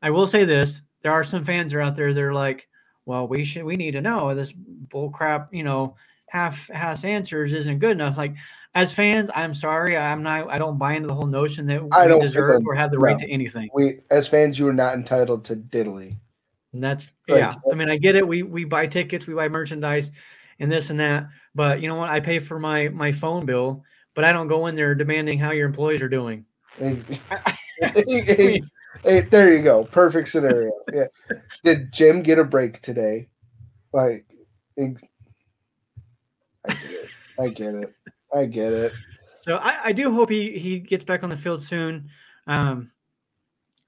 I will say this: there are some fans are out there. They're like, well, we should we need to know this bull crap, you know, half half answers isn't good enough. Like as fans, I'm sorry, I'm not I don't buy into the whole notion that I we don't deserve or have the No. right to anything. We as fans, you are not entitled to diddly. And that's Like, yeah. I uh, mean, I get it. We we buy tickets, we buy merchandise, and this and that. But you know what? I pay for my my phone bill, but I don't go in there demanding how your employees are doing. Hey, hey, hey, there you go. Perfect scenario. Yeah. Did Jim get a break today? Like, ex- I get it. I get it. I get it. So I, I do hope he he gets back on the field soon, um,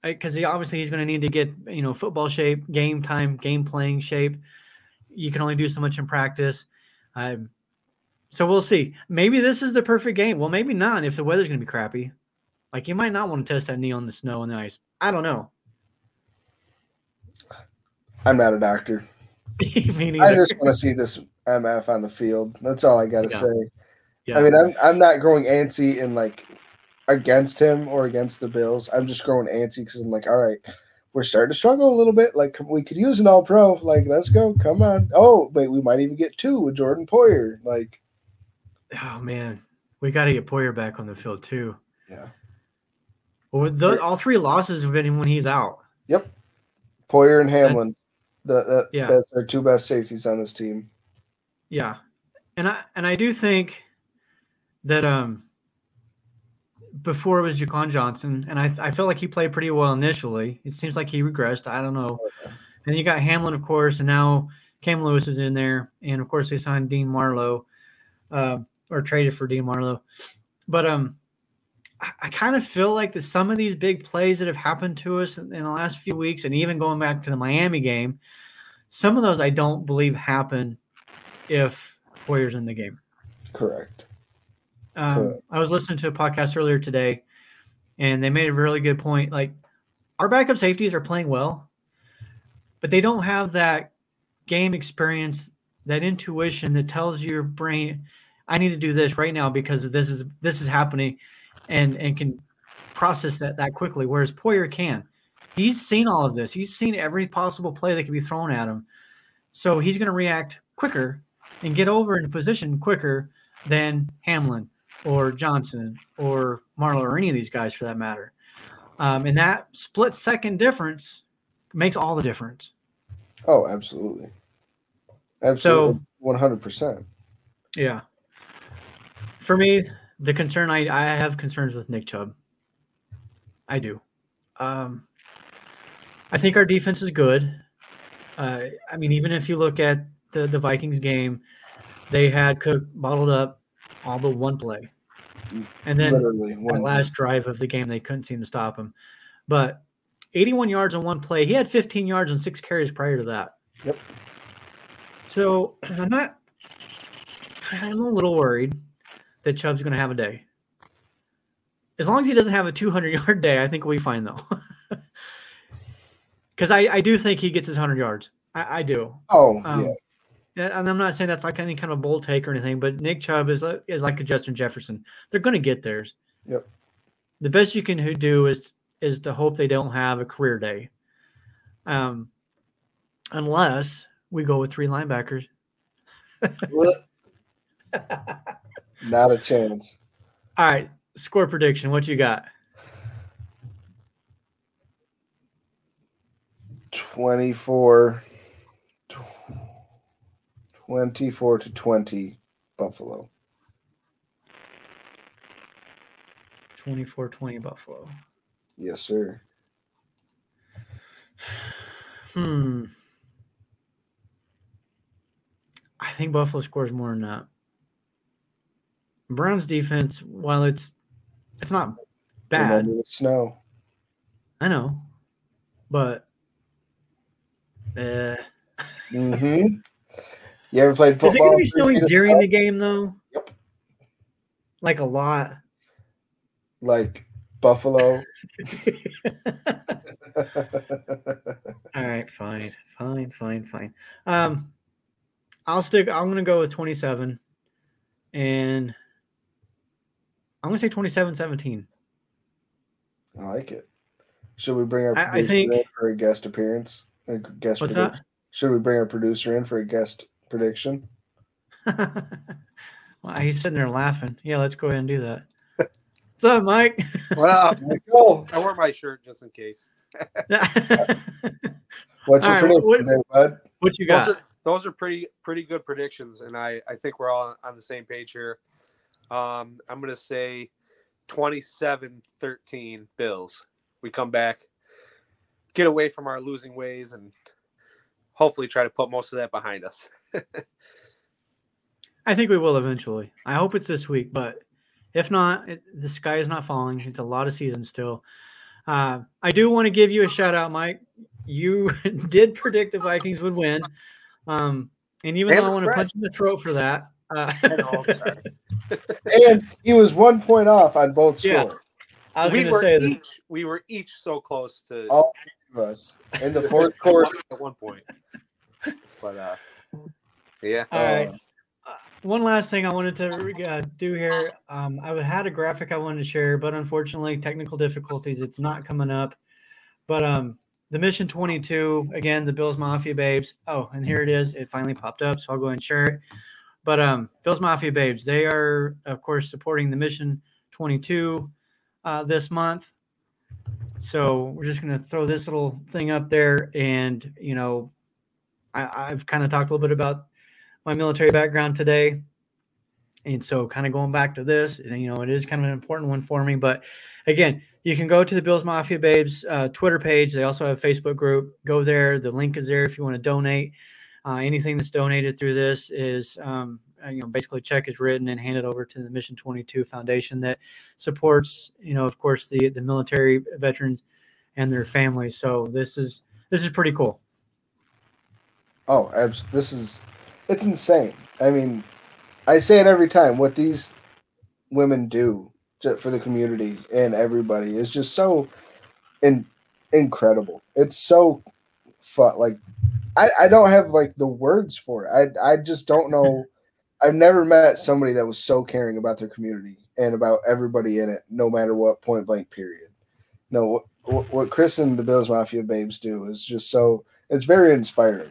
because he obviously he's going to need to get you know football shape, game time, game playing shape. You can only do so much in practice. Um, so we'll see. Maybe this is the perfect game. Well, maybe not if the weather's going to be crappy. Like you might not want to test that knee on the snow and the ice. I don't know. I'm not a doctor. I just want to see this MF on the field. That's all I got to Yeah. say. Yeah. I mean, I'm I'm not growing antsy and like against him or against the Bills. I'm just growing antsy because I'm like, all right, we're starting to struggle a little bit. Like we could use an All Pro. Like let's go, come on. Oh, wait, we might even get two with Jordan Poyer. Like oh man, we got to get Poyer back on the field too. Yeah. Well, the, all three losses have been when he's out. Yep. Poyer and Hamlin. The, the, Yeah. That's our two best safeties on this team. Yeah, and I and I do think that um before it was Jaquan Johnson, and I I felt like he played pretty well initially. It seems like he regressed. I don't know. And you got Hamlin, of course, and now Cam Lewis is in there, and of course they signed Dean Marlowe, uh, or traded for Dean Marlowe. But um, I, I kind of feel like that some of these big plays that have happened to us in, in the last few weeks, and even going back to the Miami game, some of those I don't believe happen if Poyer's in the game. Correct. Um, Correct. I was listening to a podcast earlier today, and they made a really good point. Like, our backup safeties are playing well, but they don't have that game experience, that intuition that tells your brain, "I need to do this right now because this is this is happening," and and can process that that quickly. Whereas Poyer can. He's seen all of this. He's seen every possible play that can be thrown at him, so he's going to react quicker and get over in position quicker than Hamlin or Johnson or Marlowe or any of these guys for that matter. Um, and that split second difference makes all the difference. Oh, absolutely. Absolutely. Hundred percent. Yeah. For me, the concern I, I have concerns with Nick Chubb. I do. Um, I think our defense is good. Uh, I mean, even if you look at the, the Vikings game, they had Cook bottled up all but one play. And then Literally that last drive of the game, they couldn't seem to stop him. But 81 yards on one play. He had 15 yards on six carries prior to that. Yep. So I'm not. I'm a little worried that Chubb's going to have a day. As long as he doesn't have a 200 yard day, I think we'll be fine though. Because I, I do think he gets his 100 yards. I, I do. Oh Um, yeah. And I'm not saying that's like any kind of bold take or anything, but Nick Chubb is like, is like a Justin Jefferson. They're going to get theirs. Yep. The best you can do is is to hope they don't have a career day, um, unless we go with three linebackers. Not a chance. All right, score prediction. What you got? 24, 24 to 20 Buffalo. 24-20 Buffalo. Yes, sir. Hmm. I think Buffalo scores more than that. Browns defense, while it's it's not bad, snow. I know, but uh, Mm-hmm. You ever played football? is it going to be snowing during the game though? Yep. Like a lot. Like Buffalo? All right, fine, fine, fine, fine. Um, I'll stick. I'm going to go with 27, and I'm going to say 27-17. I like it. Should we bring our I- I think- in for a guest appearance? A guest What's prediction? that? Should we bring our producer in for a guest prediction? well, he's sitting there laughing. Yeah, let's go ahead and do that. What's up, Mike? Well, Go. I wore my shirt just in case. What's your All right, prediction what- there, bud? what you got? Those are, those are pretty pretty good predictions, and I I think we're all on the same page here. Um, I'm gonna say 27-13 Bills. We come back, get away from our losing ways, and hopefully try to put most of that behind us. I think we will eventually. I hope it's this week, but if not, it, the sky is not falling. It's a lot of season still. Uh, I do want to give you a shout out, Mike. You did predict the Vikings would win, um, and even though I want to punch you in the throat for that, uh, And he was one point off on both Yeah. scores I was we were say this. each we were each so close to all of us in the fourth quarter. at one point. But uh, yeah, All right. Uh, Uh, one last thing I wanted to uh, do here. Um, I had a graphic I wanted to share, but unfortunately, technical difficulties. It's not coming up. But um, the Mission 22 again, the Bills Mafia Babes. Oh, and here it is. It finally popped up, so I'll go and share it. But um, Bills Mafia Babes, they are of course supporting the Mission 22 uh, this month. So we're just going to throw this little thing up there, and you know, I, I've kind of talked a little bit about my military background today. And so kind of going back to this, and, you know, it is kind of an important one for me. But again, you can go to the Bills Mafia Babes uh, Twitter page. They also have a Facebook group. Go there. The link is there if you want to donate. Uh, anything that's donated through this is, um, uh, you know, basically check is written and handed over to the Mission 22 Foundation that supports, you know, of course, the the military veterans and their families. So this is this is pretty cool. Oh, this is it's insane. I mean, I say it every time. What these women do for the community and everybody is just so in, incredible. It's so fun. Like, I, I don't have like the words for it. I I just don't know. I've never met somebody that was so caring about their community and about everybody in it, no matter what point blank period. No, what, what Chris and the Bills Mafia babes do is just so. It's very inspiring.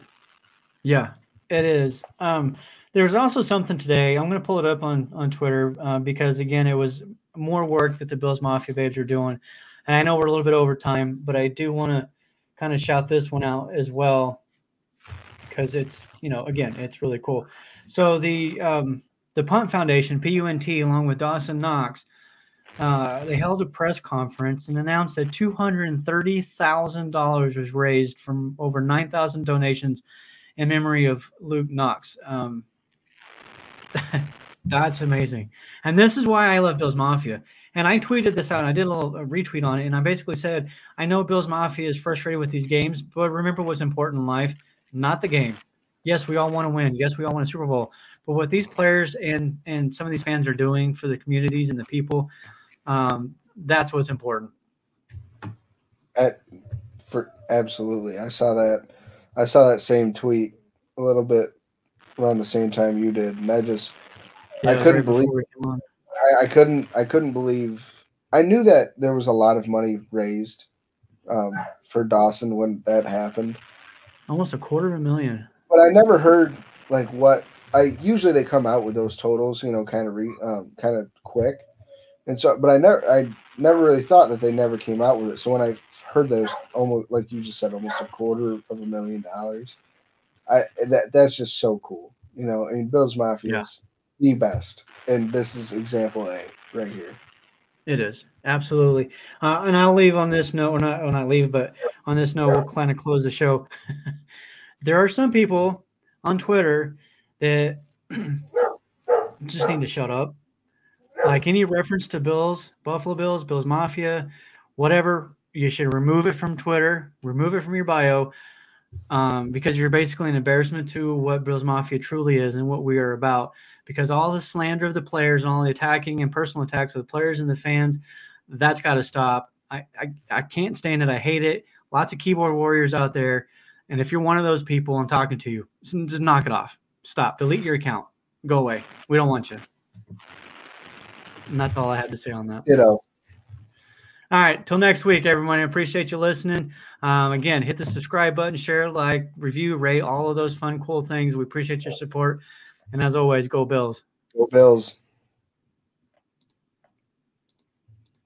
Yeah, it is. Um, there's also something today. I'm going to pull it up on on Twitter uh, because again, it was more work that the Bills Mafia babes are doing, and I know we're a little bit over time, but I do want to kind of shout this one out as well because it's you know again it's really cool. So the um, the Punt Foundation (PUNT) along with Dawson Knox. Uh, they held a press conference and announced that two hundred and thirty thousand dollars was raised from over nine thousand donations in memory of Luke Knox. Um, that's amazing. And this is why I love Bills Mafia. And I tweeted this out and I did a little retweet on it. And I basically said, I know Bills Mafia is frustrated with these games, but remember what's important in life, not the game. Yes, we all want to win. Yes, we all want a Super Bowl. But what these players and and some of these fans are doing for the communities and the people, um, that's what's important. At, for absolutely, I saw that. I saw that same tweet a little bit around the same time you did, and I just I couldn't before believe. I, I couldn't I couldn't believe I knew that there was a lot of money raised um, for Dawson when that happened, almost a quarter of a million. but I never heard like what I usually they come out with those totals, you know, kind of re, um, kind of quick, and so but I never I never really thought that they never came out with it. So when I heard those almost like you just said, almost a quarter of a million dollars, I that that's just so cool. You know, I mean, Bills Mafia Yeah. is the best, and this is example A right here. It is absolutely, uh, and I'll leave on this note, or not, or not leave, but on this note, we'll kind of close the show. there are some people on Twitter that just need to shut up. Like any reference to Bills, Buffalo Bills, Bills Mafia, whatever, you should remove it from Twitter, remove it from your bio, um, because you're basically an embarrassment to what Bills Mafia truly is and what we are about because all the slander of the players and all the attacking and personal attacks of the players and the fans, that's got to stop. I, I, I can't stand it. I hate it. Lots of keyboard warriors out there. And if you're one of those people, I'm talking to you. Just knock it off. Stop. Delete your account. Go away. We don't want you. And that's all I had to say on that. You know, All All right. Till next week, everyone. I appreciate you listening. Um, again, hit the subscribe button, share, like, review, rate, all of those fun, cool things. We appreciate your support. And as always, go Bills. Go Bills.